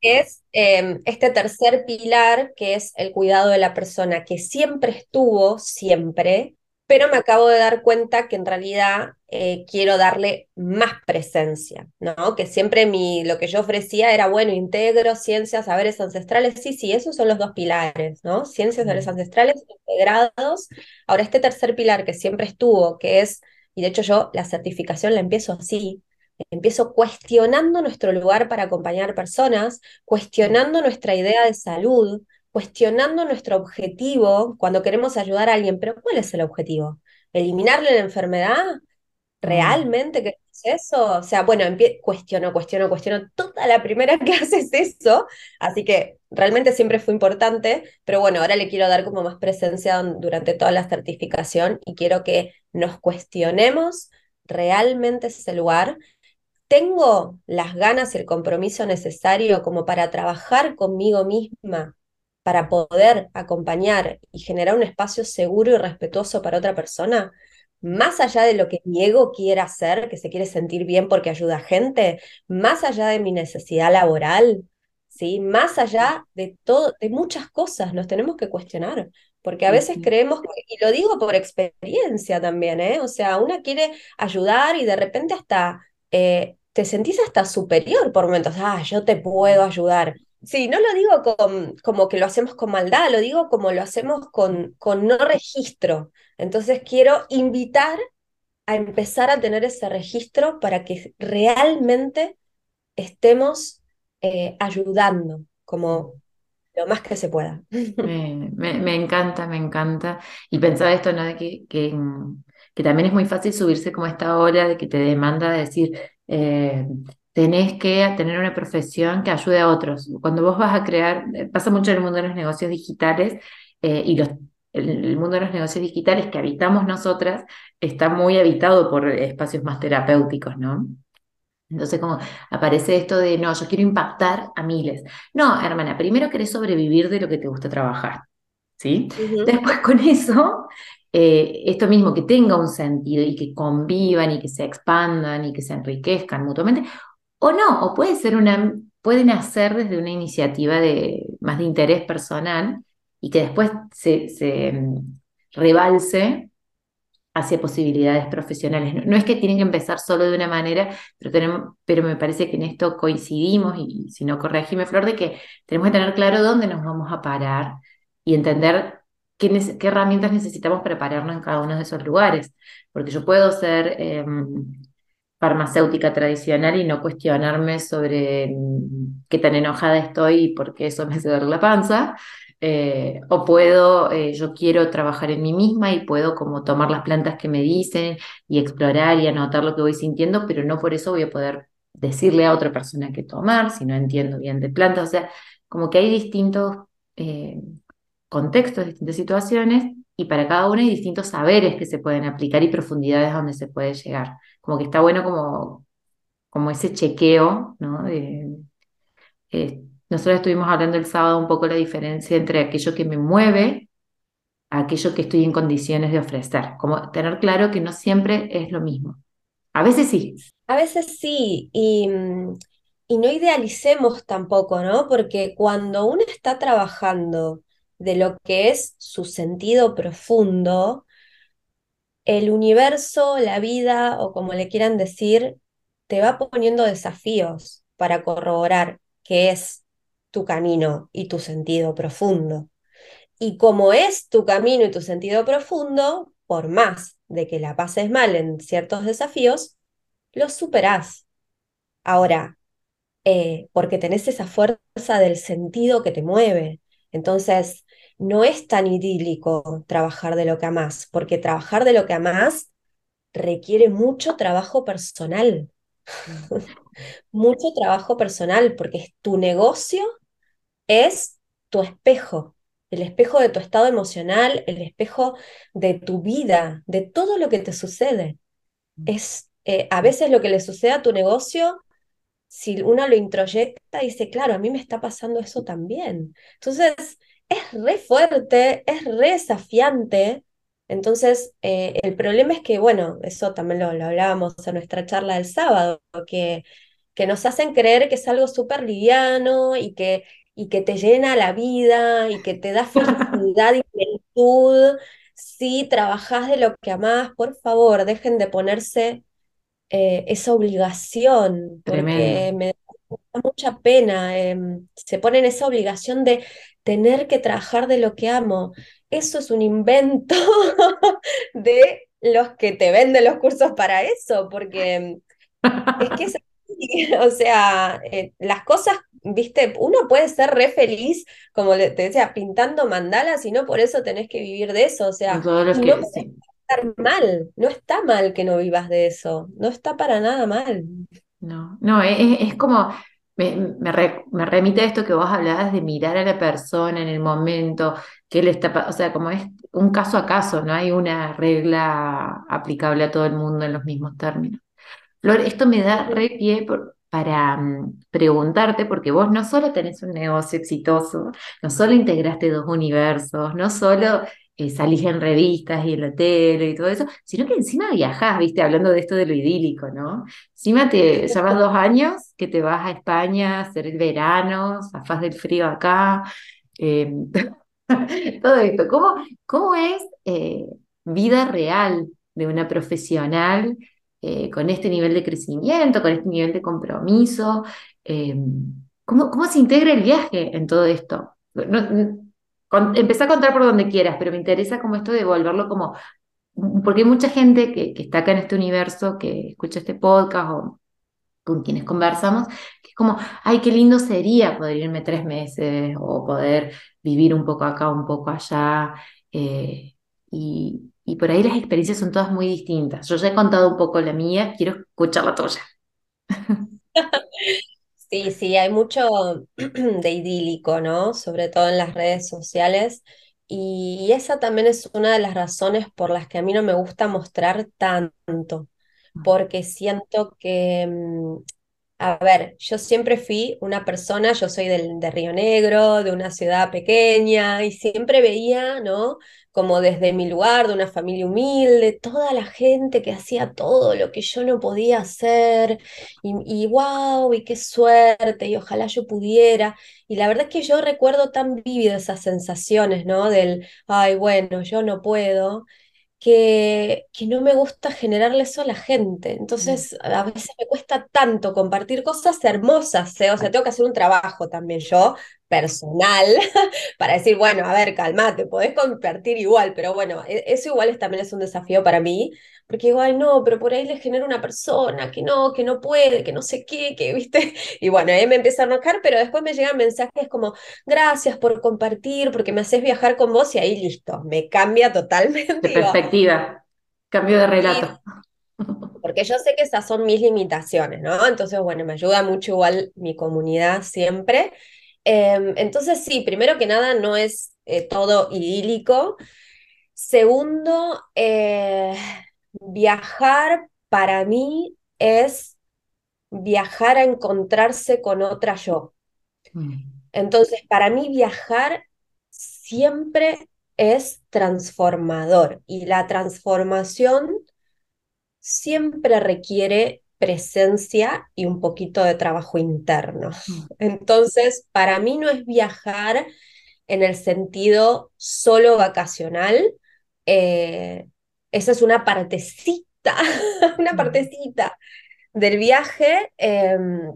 [SPEAKER 2] es em, este tercer pilar que es el cuidado de la persona, que siempre estuvo, siempre, pero me acabo de dar cuenta que en realidad eh, quiero darle más presencia, ¿no? Que siempre mi, lo que yo ofrecía era, bueno, integro ciencias, saberes ancestrales, sí, sí, esos son los dos pilares, ¿no? Ciencias, saberes ancestrales integrados. Ahora, este tercer pilar que siempre estuvo, que es, y de hecho yo la certificación la empiezo así, empiezo cuestionando nuestro lugar para acompañar personas, cuestionando nuestra idea de salud, cuestionando nuestro objetivo cuando queremos ayudar a alguien. Pero ¿cuál es el objetivo? ¿Eliminarle la enfermedad? ¿Realmente queremos eso? O sea, bueno, cuestiono, cuestiono, cuestiono. Toda la primera <laughs> clase es eso, así que realmente siempre fue importante, pero bueno, ahora le quiero dar como más presencia durante toda la certificación y quiero que nos cuestionemos realmente ese lugar. ¿Tengo las ganas y el compromiso necesario como para trabajar conmigo misma, para poder acompañar y generar un espacio seguro y respetuoso para otra persona? Más allá de lo que mi ego quiera hacer, que se quiere sentir bien porque ayuda a gente, más allá de mi necesidad laboral, ¿sí? Más allá de todo, de muchas cosas, nos tenemos que cuestionar. Porque a veces creemos, y lo digo por experiencia también, ¿eh? O sea, una quiere ayudar y de repente hasta eh, te sentís hasta superior por momentos. Ah, yo te puedo ayudar. Sí, no lo digo con, como que lo hacemos con maldad, lo digo como lo hacemos con, con no registro. Entonces quiero invitar a empezar a tener ese registro para que realmente estemos eh, ayudando, como lo más que se pueda. <laughs>
[SPEAKER 1] Me, encanta, me encanta. Y pensaba esto, ¿no? Que, que, que, también es muy fácil subirse como esta ola de que te demanda decir, eh, tenés que tener una profesión que ayude a otros. Cuando vos vas a crear, eh, pasa mucho en el mundo de los negocios digitales eh, y los, el, mundo de los negocios digitales que habitamos nosotras está muy habitado por espacios más terapéuticos, ¿no? Entonces, como aparece esto de, no, yo quiero impactar a miles. No, hermana, primero querés sobrevivir de lo que te gusta trabajar, ¿sí? Después con eso, eh, esto mismo, que tenga un sentido y que convivan y que se expandan y que se enriquezcan mutuamente, o no, o puede ser una, pueden hacer desde una iniciativa de, más de interés personal y que después se, se mm, rebalse hacia posibilidades profesionales. No, es que tienen que empezar solo de una manera, pero, tenemos, pero me parece que en esto coincidimos, y, si no corregime, Flor, de que tenemos que tener claro dónde nos vamos a parar y entender qué, qué herramientas necesitamos para pararnos en cada uno de esos lugares. Porque yo puedo ser em, farmacéutica tradicional y no cuestionarme sobre mm, qué tan enojada estoy y por qué eso me hace dar la panza, eh, o puedo, eh, yo quiero trabajar en mí misma y puedo como tomar las plantas que me dicen y explorar y anotar lo que voy sintiendo, pero no por eso voy a poder decirle a otra persona qué tomar si no entiendo bien de plantas. O sea, como que hay distintos eh, contextos, distintas situaciones y para cada uno hay distintos saberes que se pueden aplicar y profundidades donde se puede llegar. Como que está bueno como, como ese chequeo, ¿no? Nosotros estuvimos hablando el sábado un poco la diferencia entre aquello que me mueve a aquello que estoy en condiciones de ofrecer. Como tener claro que no siempre es lo mismo. A veces sí.
[SPEAKER 2] A veces sí, y, y no idealicemos tampoco, ¿no? Porque cuando uno está trabajando de lo que es su sentido profundo, el universo, la vida o como le quieran decir, te va poniendo desafíos para corroborar qué es tu camino y tu sentido profundo. Y como es tu camino y tu sentido profundo, por más de que la pases mal en ciertos desafíos, los superás. Ahora, eh, porque tenés esa fuerza del sentido que te mueve. Entonces, no es tan idílico trabajar de lo que amás, porque trabajar de lo que amás requiere mucho trabajo personal. <laughs> mucho trabajo personal, porque tu negocio es tu espejo, el espejo de tu estado emocional, el espejo de tu vida, de todo lo que te sucede. Es eh, a veces lo que le sucede a tu negocio, si uno lo introyecta, dice, claro, a mí me está pasando eso también. Entonces, es re fuerte, es re desafiante. Entonces, eh, el problema es que, bueno, eso también lo, lo hablábamos en nuestra charla del sábado, que, que nos hacen creer que es algo súper liviano y que y que te llena la vida y que te da felicidad y plenitud. Si trabajas de lo que amás, por favor, dejen de ponerse eh, esa obligación, porque me da mucha pena. Em, se ponen esa obligación de tener que trabajar de lo que amo. Eso es un invento <laughs> de los que te venden los cursos para eso, porque Es que es así, <laughs> o sea, eh, las cosas, viste, uno puede ser re feliz, como te decía, pintando mandalas y no por eso tenés que vivir de eso, o sea, no estar mal, no está mal que no vivas de eso, no está para nada mal.
[SPEAKER 1] No, no, es, como, me, me, remite a esto que vos hablabas de mirar a la persona en el momento, que él está, o sea, como es un caso a caso, no hay una regla aplicable a todo el mundo en los mismos términos. Flor, esto me da re pie para mm, preguntarte, porque vos no solo tenés un negocio exitoso, no solo integraste dos universos, no solo eh, salís en revistas y en la tele y todo eso, sino que encima viajás, viste, hablando de esto de lo idílico, ¿no? Encima te llevas dos años que te vas a España a hacer el verano, zafás del frío acá, em, <laughs> todo esto. ¿Cómo, cómo es eh, vida real de una profesional? Eh, con este nivel de crecimiento, con este nivel de compromiso. Eh, ¿cómo, ¿cómo, se integra el viaje en todo esto? No, empecé a contar por donde quieras, pero me interesa como esto de volverlo como, porque hay mucha gente que, que está acá en este universo, que escucha este podcast o con quienes conversamos, que es como, ay, qué lindo sería poder irme tres meses o poder vivir un poco acá, un poco allá. Eh, y, y por ahí las experiencias son todas muy distintas. Yo ya he contado un poco la mía, quiero escuchar la tuya. <laughs>
[SPEAKER 2] Sí, sí, hay mucho <clears throat> de idílico, ¿no? Sobre todo en las redes sociales. Y esa también es una de las razones por las que a mí no me gusta mostrar tanto, porque siento que mm, a ver, yo siempre fui una persona, yo soy del, de Río Negro, de una ciudad pequeña, y siempre veía, ¿no? Como desde mi lugar, de una familia humilde, toda la gente que hacía todo lo que yo no podía hacer, y, y wow, y qué suerte, y ojalá yo pudiera. Y la verdad es que yo recuerdo tan vívido esas sensaciones, ¿no? Del, ay, bueno, yo no puedo que, que, no me gusta generarle eso a la gente. Entonces, mm. a veces me cuesta tanto compartir cosas hermosas, ¿eh? o sea, tengo que hacer un trabajo también yo, personal, <laughs> para decir, bueno, a ver, calmate, podés compartir igual, pero bueno, e, eso igual es, también es un desafío para mí, porque digo, ay, no, pero por ahí le genera una persona que no, que no puede, que no sé qué, que, <laughs> viste, y bueno, ahí me empieza a enojar, pero después me llegan mensajes como, gracias por compartir, porque me haces viajar con vos, y ahí listo, me cambia totalmente. <laughs>
[SPEAKER 1] De perspectiva, cambio de relato. <laughs>
[SPEAKER 2] Porque yo sé que esas son mis limitaciones, ¿no? Entonces, bueno, me ayuda mucho igual mi comunidad siempre. Em, entonces, sí, primero que nada, no es eh, todo idílico. Segundo, eh, viajar para mí es viajar a encontrarse con otra yo. Mm. Entonces, para mí viajar siempre es transformador y la transformación siempre requiere presencia y un poquito de trabajo interno. Mm. Entonces, para mí no es viajar en el sentido solo vacacional, eh, esa es una partecita, <laughs> una partecita del viaje, em,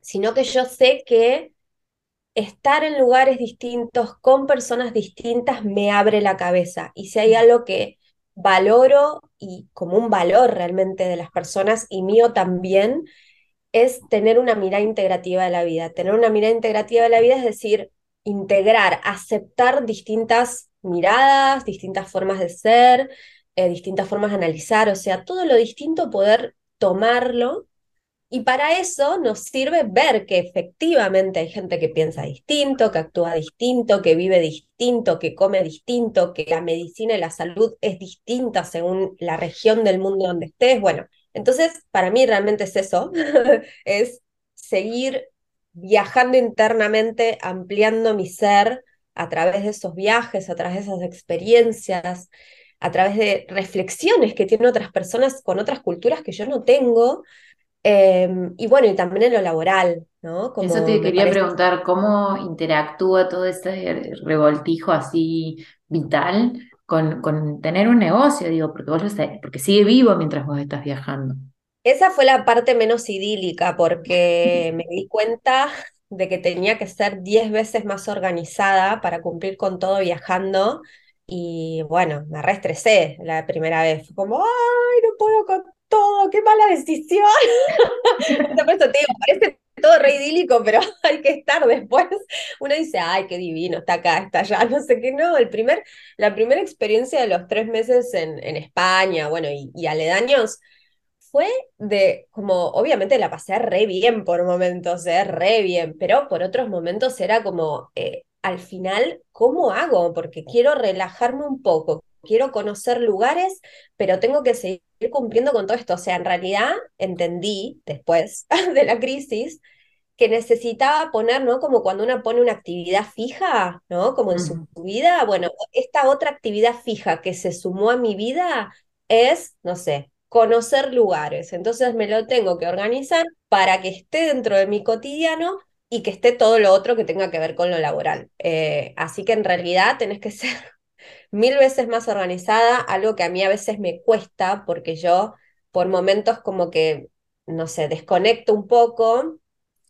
[SPEAKER 2] sino que yo sé que estar en lugares distintos, con personas distintas, me abre la cabeza. Y si hay algo que valoro y como un valor realmente de las personas y mío también, es tener una mirada integrativa de la vida. Tener una mirada integrativa de la vida es decir, integrar, aceptar distintas miradas, distintas formas de ser, eh, distintas formas de analizar, o sea, todo lo distinto poder tomarlo. Y para eso nos sirve ver que efectivamente hay gente que piensa distinto, que actúa distinto, que vive distinto, que come distinto, que la medicina y la salud es distinta según la región del mundo donde estés. Bueno, entonces para mí realmente es eso, <laughs> es seguir viajando internamente, ampliando mi ser a través de esos viajes, a través de esas experiencias, a través de reflexiones que tienen otras personas con otras culturas que yo no tengo. Em, y bueno, y también en lo laboral, ¿no?
[SPEAKER 1] Como Eso te quería preguntar, ¿cómo interactúa todo este revoltijo así vital con, con tener un negocio? Digo, porque vos lo porque sigue vivo mientras vos estás viajando.
[SPEAKER 2] Esa fue la parte menos idílica, porque <laughs> me di cuenta de que tenía que ser diez veces más organizada para cumplir con todo viajando y bueno, me reestresé la primera vez. Fue como, ay, no puedo con todo, qué mala decisión. <laughs> Parece todo re idílico, pero <laughs> hay que estar después. Uno dice, ay, qué divino, está acá, está allá, <laughs> no sé qué, no. El primer, la primera experiencia de los tres meses en, en España, bueno, y, y aledaños, fue de, como, obviamente la pasé re bien por momentos, eh, re bien, pero por otros momentos era como, eh, al final, ¿cómo hago? Porque quiero relajarme un poco, quiero conocer lugares, pero tengo que seguir cumpliendo con todo esto. O sea, en realidad entendí después <laughs> de la crisis que necesitaba poner, ¿no? Como cuando uno pone una actividad fija, ¿no? Como en su vida, bueno, esta otra actividad fija que se sumó a mi vida es, no sé, conocer lugares. Entonces me lo tengo que organizar para que esté dentro de mi cotidiano y que esté todo lo otro que tenga que ver con lo laboral. Eh, así que en realidad tenés que ser <laughs> mil veces más organizada, algo que a mí a veces me cuesta porque yo por momentos como que, no sé, desconecto un poco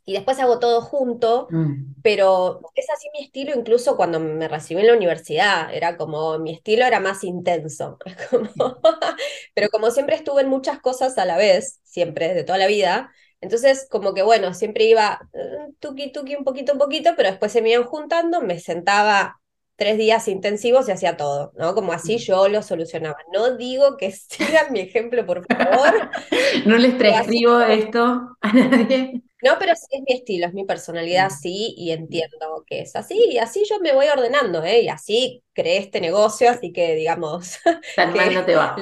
[SPEAKER 2] y después hago todo junto, mm. pero es así mi estilo incluso cuando me recibí en la universidad, era como, mi estilo era más intenso, <laughs> pero como siempre estuve en muchas cosas a la vez, siempre, de toda la vida, entonces como que bueno, siempre iba uh, tuki tuki un poquito, un poquito, pero después se me iban juntando, me sentaba tres días intensivos y hacía todo, ¿no? Como así yo lo solucionaba. No digo que <laughs> sigan mi ejemplo, por favor. <laughs>
[SPEAKER 1] no les prescribo esto a nadie.
[SPEAKER 2] No, pero sí es mi estilo, es mi personalidad, mm. sí, y entiendo que es así, y así yo me voy ordenando, ¿eh? Y así creé este negocio, así que digamos... <laughs>
[SPEAKER 1] Tan mal no te va.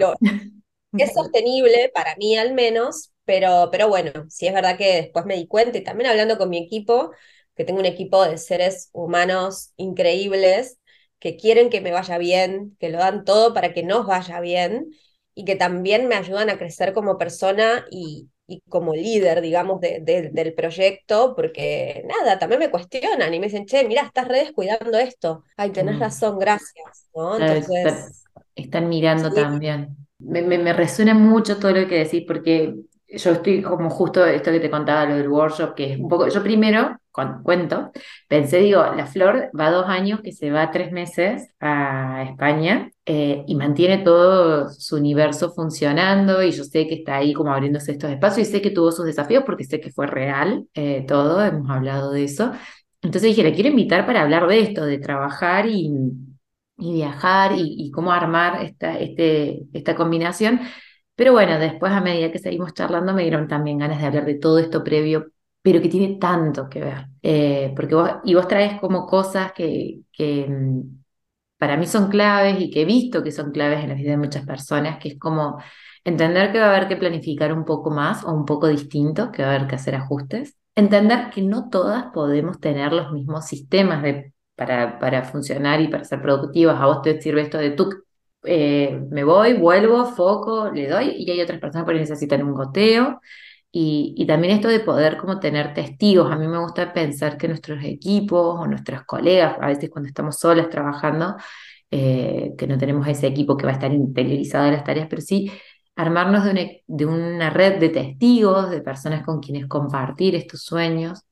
[SPEAKER 2] es sostenible, para mí al menos, pero, pero bueno, sí es verdad que después me di cuenta, y también hablando con mi equipo, que tengo un equipo de seres humanos increíbles, que quieren que me vaya bien, que lo dan todo para que nos vaya bien, y que también me ayudan a crecer como persona y, y como líder, digamos, de, del proyecto, porque nada, también me cuestionan y me dicen, che, mira, estás re descuidando esto. Ay, tenés mm. razón, gracias. ¿no?
[SPEAKER 1] Entonces, están, mirando también. Me, me, resuena mucho todo lo que decís, porque yo estoy como justo esto que te contaba, lo del workshop, que es un poco, yo primero, cuento, pensé, digo, la Flor va dos años, que se va tres meses a España eh, y mantiene todo su universo funcionando y yo sé que está ahí como abriéndose estos espacios y sé que tuvo sus desafíos porque sé que fue real eh, todo, hemos hablado de eso. Entonces dije, le quiero invitar para hablar de esto, de trabajar y, y viajar y, cómo armar esta, este, esta combinación. Pero bueno, después a medida que seguimos charlando me dieron también ganas de hablar de todo esto previo pero que tiene tanto que ver. Eh, porque y vos traes como cosas que, que mm, para mí son claves y que he visto que son claves en la vida de muchas personas, que es como entender que va a haber que planificar un poco más o un poco distinto, que va a haber que hacer ajustes. Entender que no todas podemos tener los mismos sistemas de, para, para funcionar y para ser productivas. A vos te sirve esto de tú, eh, me voy, vuelvo, foco, le doy, y hay otras personas que necesitan un goteo. Y, también esto de poder como tener testigos. A mí me gusta pensar que nuestros equipos o nuestras colegas, a veces cuando estamos solas trabajando, eh, que no tenemos ese equipo que va a estar interiorizado en las tareas, pero sí armarnos de una, de una red de testigos, de personas con quienes compartir estos sueños,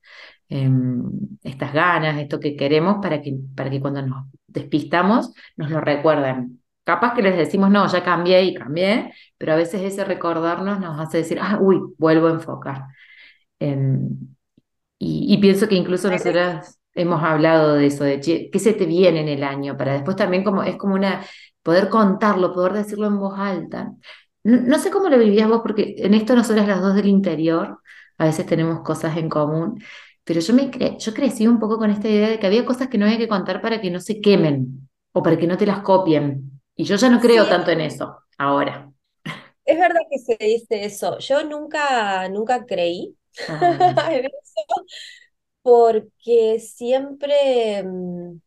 [SPEAKER 1] em, estas ganas, esto que queremos, para que, para que cuando nos despistamos nos lo recuerden capaz que les decimos, no, ya cambié y cambié, pero a veces ese recordarnos nos hace decir, ah, uy, vuelvo a enfocar. y, pienso que incluso nosotras hemos hablado de eso, de qué se te viene en el año, para después también como, es como una, poder contarlo, poder decirlo en voz alta. No, sé cómo lo vivías vos, porque en esto nosotras las dos del interior, a veces tenemos cosas en común, pero yo, me yo crecí un poco con esta idea de que había cosas que no había que contar para que no se quemen o para que no te las copien. Y yo ya no creo tanto en eso ahora.
[SPEAKER 2] Es verdad que se dice eso. Yo nunca, nunca creí ah. <laughs> en eso, porque siempre, mm,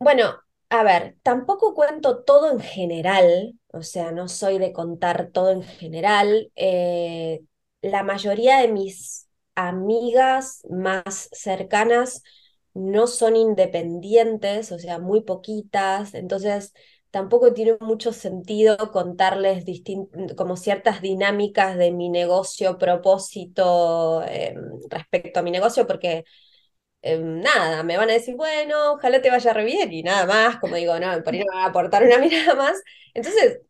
[SPEAKER 2] bueno, a ver, tampoco cuento todo en general, o sea, no soy de contar todo en general. Eh, la mayoría de mis amigas más cercanas no son independientes, o sea, muy poquitas, entonces tampoco tiene mucho sentido contarles como ciertas dinámicas de mi negocio, propósito em, respecto a mi negocio, porque em, nada, me van a decir, bueno, ojalá te vaya re y nada más, como digo, no, por ahí no me va a aportar una <laughs> mirada más. Entonces,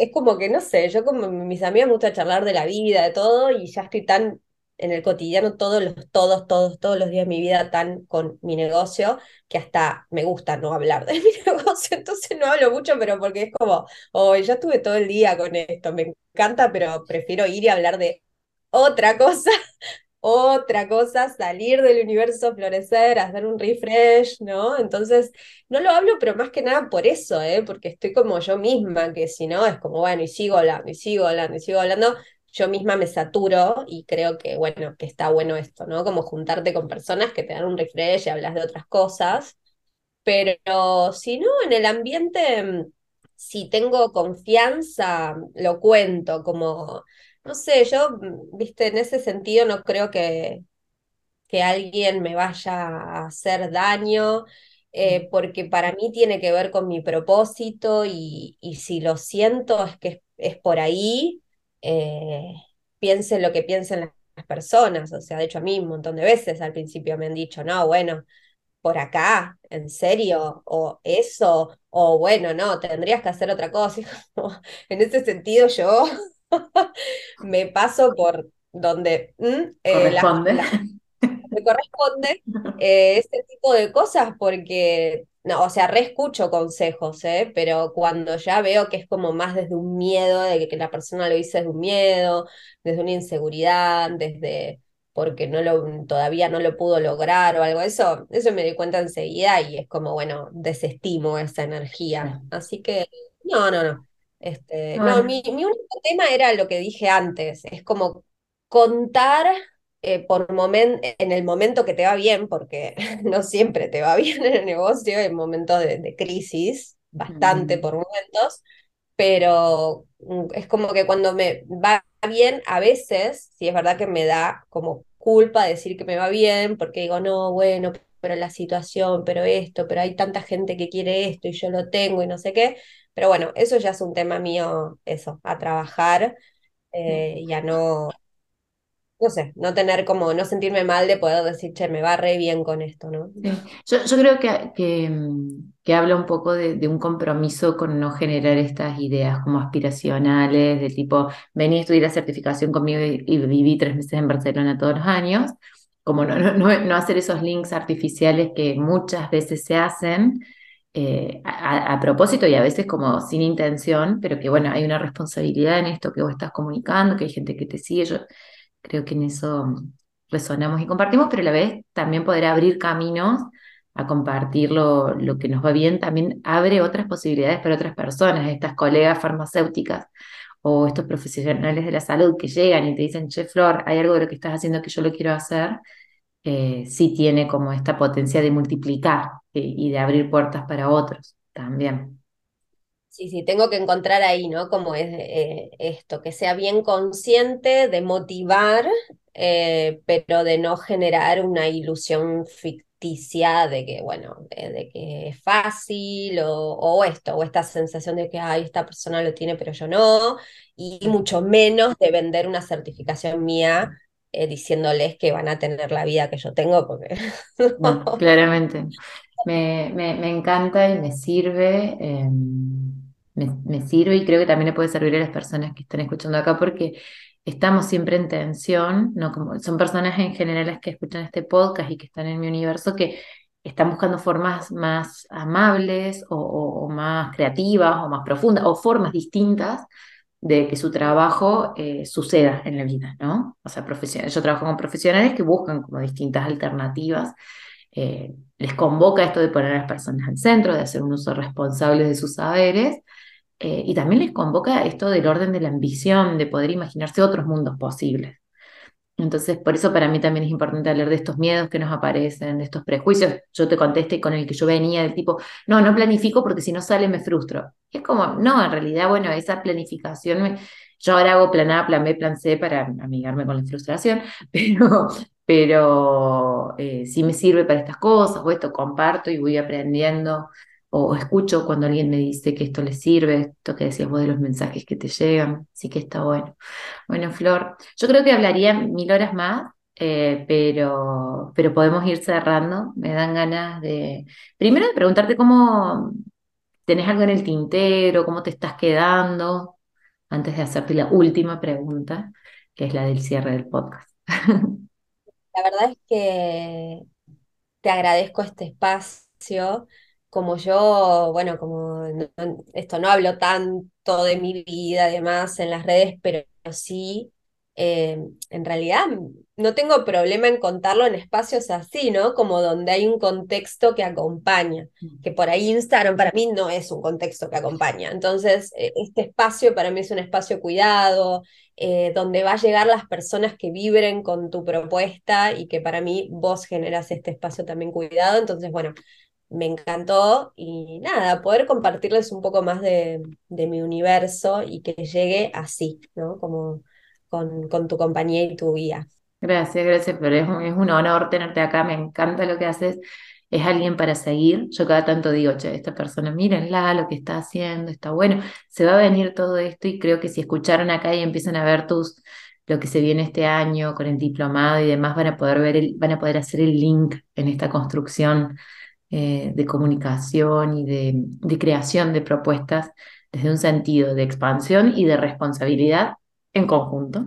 [SPEAKER 2] es como que, no sé, yo como mis amigas me gusta charlar de la vida, de todo, y ya estoy tan en el cotidiano todos los, todos, todos, todos los días de mi vida tan con mi negocio, que hasta me gusta no hablar de <laughs> mi negocio, entonces no hablo mucho, pero porque es como, oh, ya estuve todo el día con esto, me encanta, pero prefiero ir y hablar de otra cosa <laughs> otra cosa, salir del universo, florecer, hacer un refresh, ¿no? Entonces, no lo hablo, pero más que nada por eso, ¿eh? Porque estoy como yo misma, que si no, es como, bueno, y sigo hablando, y sigo hablando, y sigo hablando, yo misma me saturo y creo que, bueno, que está bueno esto, ¿no? Como juntarte con personas que te dan un refresh y hablas de otras cosas, pero si no, en el ambiente, si tengo confianza, lo cuento, como no sé, yo, mm, viste, en ese sentido no creo que, que alguien me vaya a hacer daño, eh, mm. porque para mí tiene que ver con mi propósito y, y si lo siento es que es, por ahí, eh, piense lo que piensen las personas, o sea, de hecho a mí un montón de veces al principio me han dicho, no, bueno, por acá, en serio, o eso, o bueno, no, tendrías que hacer otra cosa. <laughs> en ese sentido yo <laughs> me paso por donde
[SPEAKER 1] eh, corresponde.
[SPEAKER 2] Me corresponde eh, este tipo de cosas porque, no, o sea, reescucho consejos, ¿eh? pero cuando ya veo que es como más desde un miedo, de que la persona lo dice desde un miedo, desde una inseguridad, desde porque no lo, todavía no lo pudo lograr o algo, eso, eso me di cuenta enseguida y es como, bueno, desestimo esa energía. Así que, no, no, no. Este, no, mi, único tema era lo que dije antes, es como contar eh, por en el momento que te va bien, porque <laughs> no siempre te va <laughs> bien en el negocio, en momentos de, crisis, bastante por momentos, pero mm, es como que cuando me va bien, a veces, sí es verdad que me da como culpa decir que me va bien, porque digo, no, bueno, pero la situación, pero esto, pero hay tanta gente que quiere esto y yo lo tengo y no sé qué. Pero bueno, eso ya es un tema mío, eso, a trabajar eh, y a no, no sé, no tener como, no sentirme mal de poder decir, che, me va re bien con esto, ¿no?
[SPEAKER 1] Yo, yo, creo que, que, que habla un poco de, un compromiso con no generar estas ideas como aspiracionales, de tipo, vení a estudiar la certificación conmigo y, viví tres meses en Barcelona todos los años, como no, no, no hacer esos links artificiales que muchas veces se hacen eh, a, propósito y a veces como sin intención, pero que bueno, hay una responsabilidad en esto que vos estás comunicando, que hay gente que te sigue, creo que en eso resonamos y compartimos, pero a la vez también poder abrir caminos a compartir lo, lo que nos va bien, también abre otras posibilidades para otras personas, estas colegas farmacéuticas o estos profesionales de la salud que llegan y te dicen, che, Flor, hay algo de lo que estás haciendo que yo lo quiero hacer, eh, sí tiene como esta potencia de multiplicar eh, y de abrir puertas para otros también.
[SPEAKER 2] Sí, sí, tengo que encontrar ahí, ¿no? Como es eh, esto, que sea bien consciente de motivar, pero de no generar una ilusión ficticia de que, bueno, de, que es fácil o, o, esto, o esta sensación de que, ay, esta persona lo tiene, pero yo no, y mucho menos de vender una certificación mía eh, diciéndoles que van a tener la vida que yo tengo, porque... <laughs>
[SPEAKER 1] claramente. Me, me, encanta y me sirve, em, me, sirve y creo que también le puede servir a las personas que están escuchando acá porque estamos siempre en tensión, ¿no? Como son personas en general las que escuchan este podcast y que están en mi universo que están buscando formas más amables o, o más creativas o más profundas o formas distintas de que su trabajo eh, suceda en la vida, ¿no? O sea, yo trabajo con profesionales que buscan como distintas alternativas. Eh, les convoca esto de poner a las personas al centro, de hacer un uso responsable de sus saberes, eh, y también les convoca esto del orden de la ambición, de poder imaginarse otros mundos posibles. Entonces, por eso para mí también es importante hablar de estos miedos que nos aparecen, de estos prejuicios. Yo te contesté con el que yo venía del tipo, no, no planifico porque si no sale me frustro. es como, no, en realidad, bueno, esa planificación, yo ahora hago plan A, plan B, plan C para amigarme con la frustración, <laughs> pero, pero eh, sí me sirve para estas cosas, o esto comparto y voy aprendiendo o escucho cuando alguien me dice que esto le sirve, esto que decías vos de los mensajes que te llegan, sí que está bueno. Bueno, Flor, yo creo que hablaría mil horas más, eh, pero, pero podemos ir cerrando. Me dan ganas de, primero de preguntarte cómo tenés algo en el tintero, cómo te estás quedando. antes de hacerte la última pregunta, que es la del cierre del podcast. <laughs>
[SPEAKER 2] La verdad es que te agradezco este espacio. Como yo, bueno, como esto no hablo tanto de mi vida, además, en las redes, pero sí eh, en realidad no tengo problema en contarlo en espacios así, ¿no? Como donde hay un contexto que acompaña, mm. que por ahí Instagram para mí no es un contexto que acompaña. Entonces, eh, este espacio para mí es un espacio cuidado, eh, donde va a llegar las personas que vibren con tu propuesta y que para mí vos generas este espacio también cuidado. Entonces, bueno, me encantó y nada, poder compartirles un poco más de, de mi universo y que llegue así, ¿no? Como con, tu compañía y tu guía.
[SPEAKER 1] Gracias, gracias, pero es un, es un honor tenerte acá, me encanta lo que haces, es alguien para seguir. Yo cada tanto digo, che, esta persona, mírenla, lo que está haciendo, está bueno, se va a venir todo esto y creo que si escucharon acá y empiezan a ver tus lo que se viene este año con el diplomado y demás, van a poder ver van a poder hacer el link en esta construcción eh, de comunicación y de, de creación de propuestas desde un sentido de expansión y de responsabilidad en conjunto.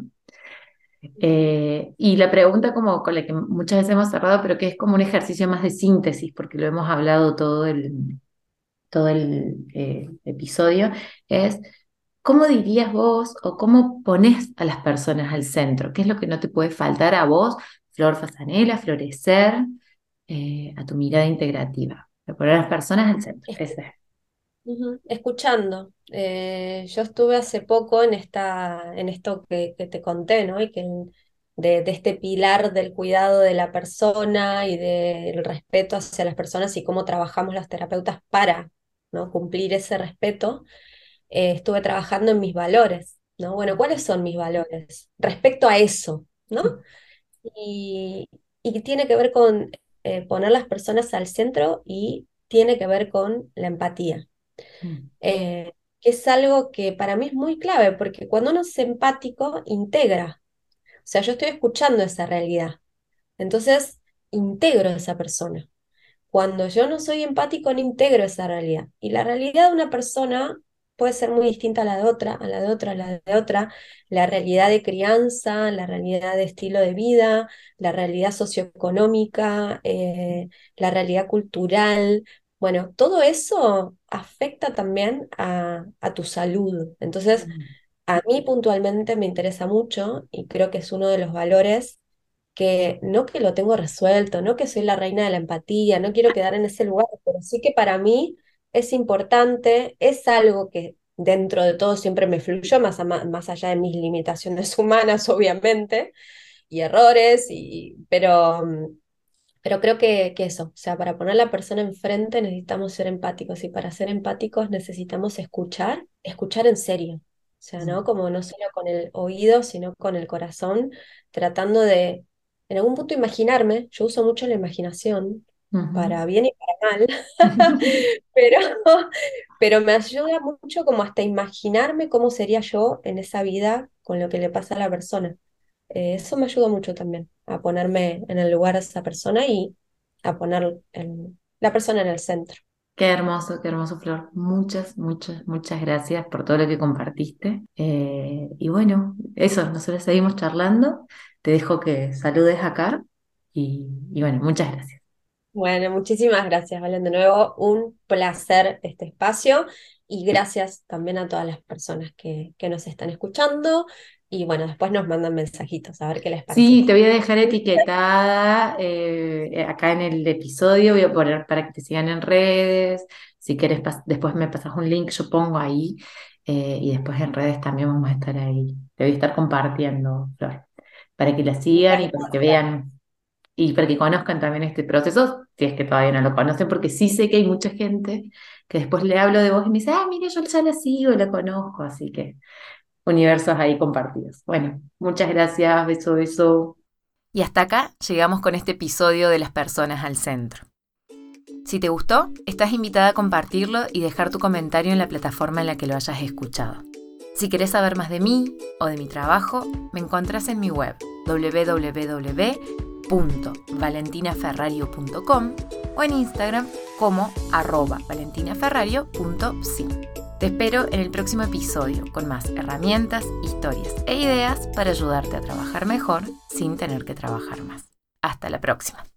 [SPEAKER 1] Eh, y la pregunta como con la que muchas veces hemos cerrado, pero que es como un ejercicio más de síntesis, porque lo hemos hablado todo el, todo el eh, episodio, es ¿cómo dirías vos o cómo pones a las personas al centro? ¿Qué es lo que no te puede faltar a vos, Flor Fasanela, florecer, eh, a tu mirada integrativa? poner a las personas al centro. Ese.
[SPEAKER 2] Escuchando. Eh, yo estuve hace poco en, esta, en esto que, te conté, ¿no? Y que de, este pilar del cuidado de la persona y del respeto hacia las personas y cómo trabajamos los terapeutas para ¿no? cumplir ese respeto, eh, estuve trabajando en mis valores, ¿no? Bueno, ¿cuáles son mis valores respecto a eso, ¿no? Y, y tiene que ver con eh, poner las personas al centro y tiene que ver con la empatía. Mm. Eh, que es algo que para mí es muy clave, porque cuando uno es empático, integra. O sea, yo estoy escuchando esa realidad. Entonces, integro a esa persona. Cuando yo no soy empático, no integro esa realidad. Y la realidad de una persona puede ser muy distinta a la de otra, a la de otra, a la de otra. La realidad de crianza, la realidad de estilo de vida, la realidad socioeconómica, eh, la realidad cultural, bueno, todo eso afecta también a, tu salud. Entonces, a mí puntualmente me interesa mucho y creo que es uno de los valores que no que lo tengo resuelto, no que soy la reina de la empatía, no quiero quedar en ese lugar, pero sí que para mí es importante, es algo que dentro de todo siempre me fluyó, más, más allá de mis limitaciones <laughs> humanas, obviamente, y errores, y, pero mm, pero creo que, que, eso, o sea, para poner a la persona enfrente necesitamos ser empáticos y para ser empáticos necesitamos escuchar, escuchar en serio. O sea, ¿no? Como no solo con el oído, sino con el corazón, tratando de, en algún punto, imaginarme. Yo uso mucho la imaginación, para bien y para mal, <laughs> <laughs> pero, pero me ayuda mucho como hasta imaginarme cómo sería yo en esa vida con lo que le pasa a la persona. Eh, eso me ayuda mucho también a ponerme en el lugar de esa persona y a poner la persona en el centro.
[SPEAKER 1] Qué hermoso, qué hermoso, Flor. Muchas, muchas, muchas gracias por todo lo que compartiste. Eh, y bueno, eso, nosotros seguimos charlando. Te dejo que saludes acá y, y bueno, muchas gracias.
[SPEAKER 2] Bueno, muchísimas gracias, Valen. De nuevo, un placer este espacio y gracias también a todas las personas que, que nos están escuchando y bueno, después nos mandan mensajitos a ver qué les parece.
[SPEAKER 1] Sí, te voy a dejar etiquetada eh, acá en el episodio, voy a poner para que te sigan en redes, si quieres después me pasas un link, yo pongo ahí eh, y después en redes también vamos a estar ahí. Te voy a estar compartiendo, Flor, para que la sigan y para que vean y para que conozcan también este proceso, si es que todavía no lo conocen, porque sí sé que hay mucha gente que después le hablo de vos y me dice, ah, mire, yo ya la sigo, la conozco, así que universos ahí compartidos. Bueno, muchas gracias, beso, beso.
[SPEAKER 3] Y hasta acá llegamos con este episodio de las personas al centro. Si te gustó, estás invitada a compartirlo y dejar tu comentario en la plataforma en la que lo hayas escuchado. Si querés saber más de mí o de mi trabajo, me encontrás en mi web www.valentinaferrario.com o en Instagram como arroba.
[SPEAKER 1] Te espero en el próximo episodio con más herramientas, historias e ideas para ayudarte a trabajar mejor sin tener que trabajar más. Hasta la próxima.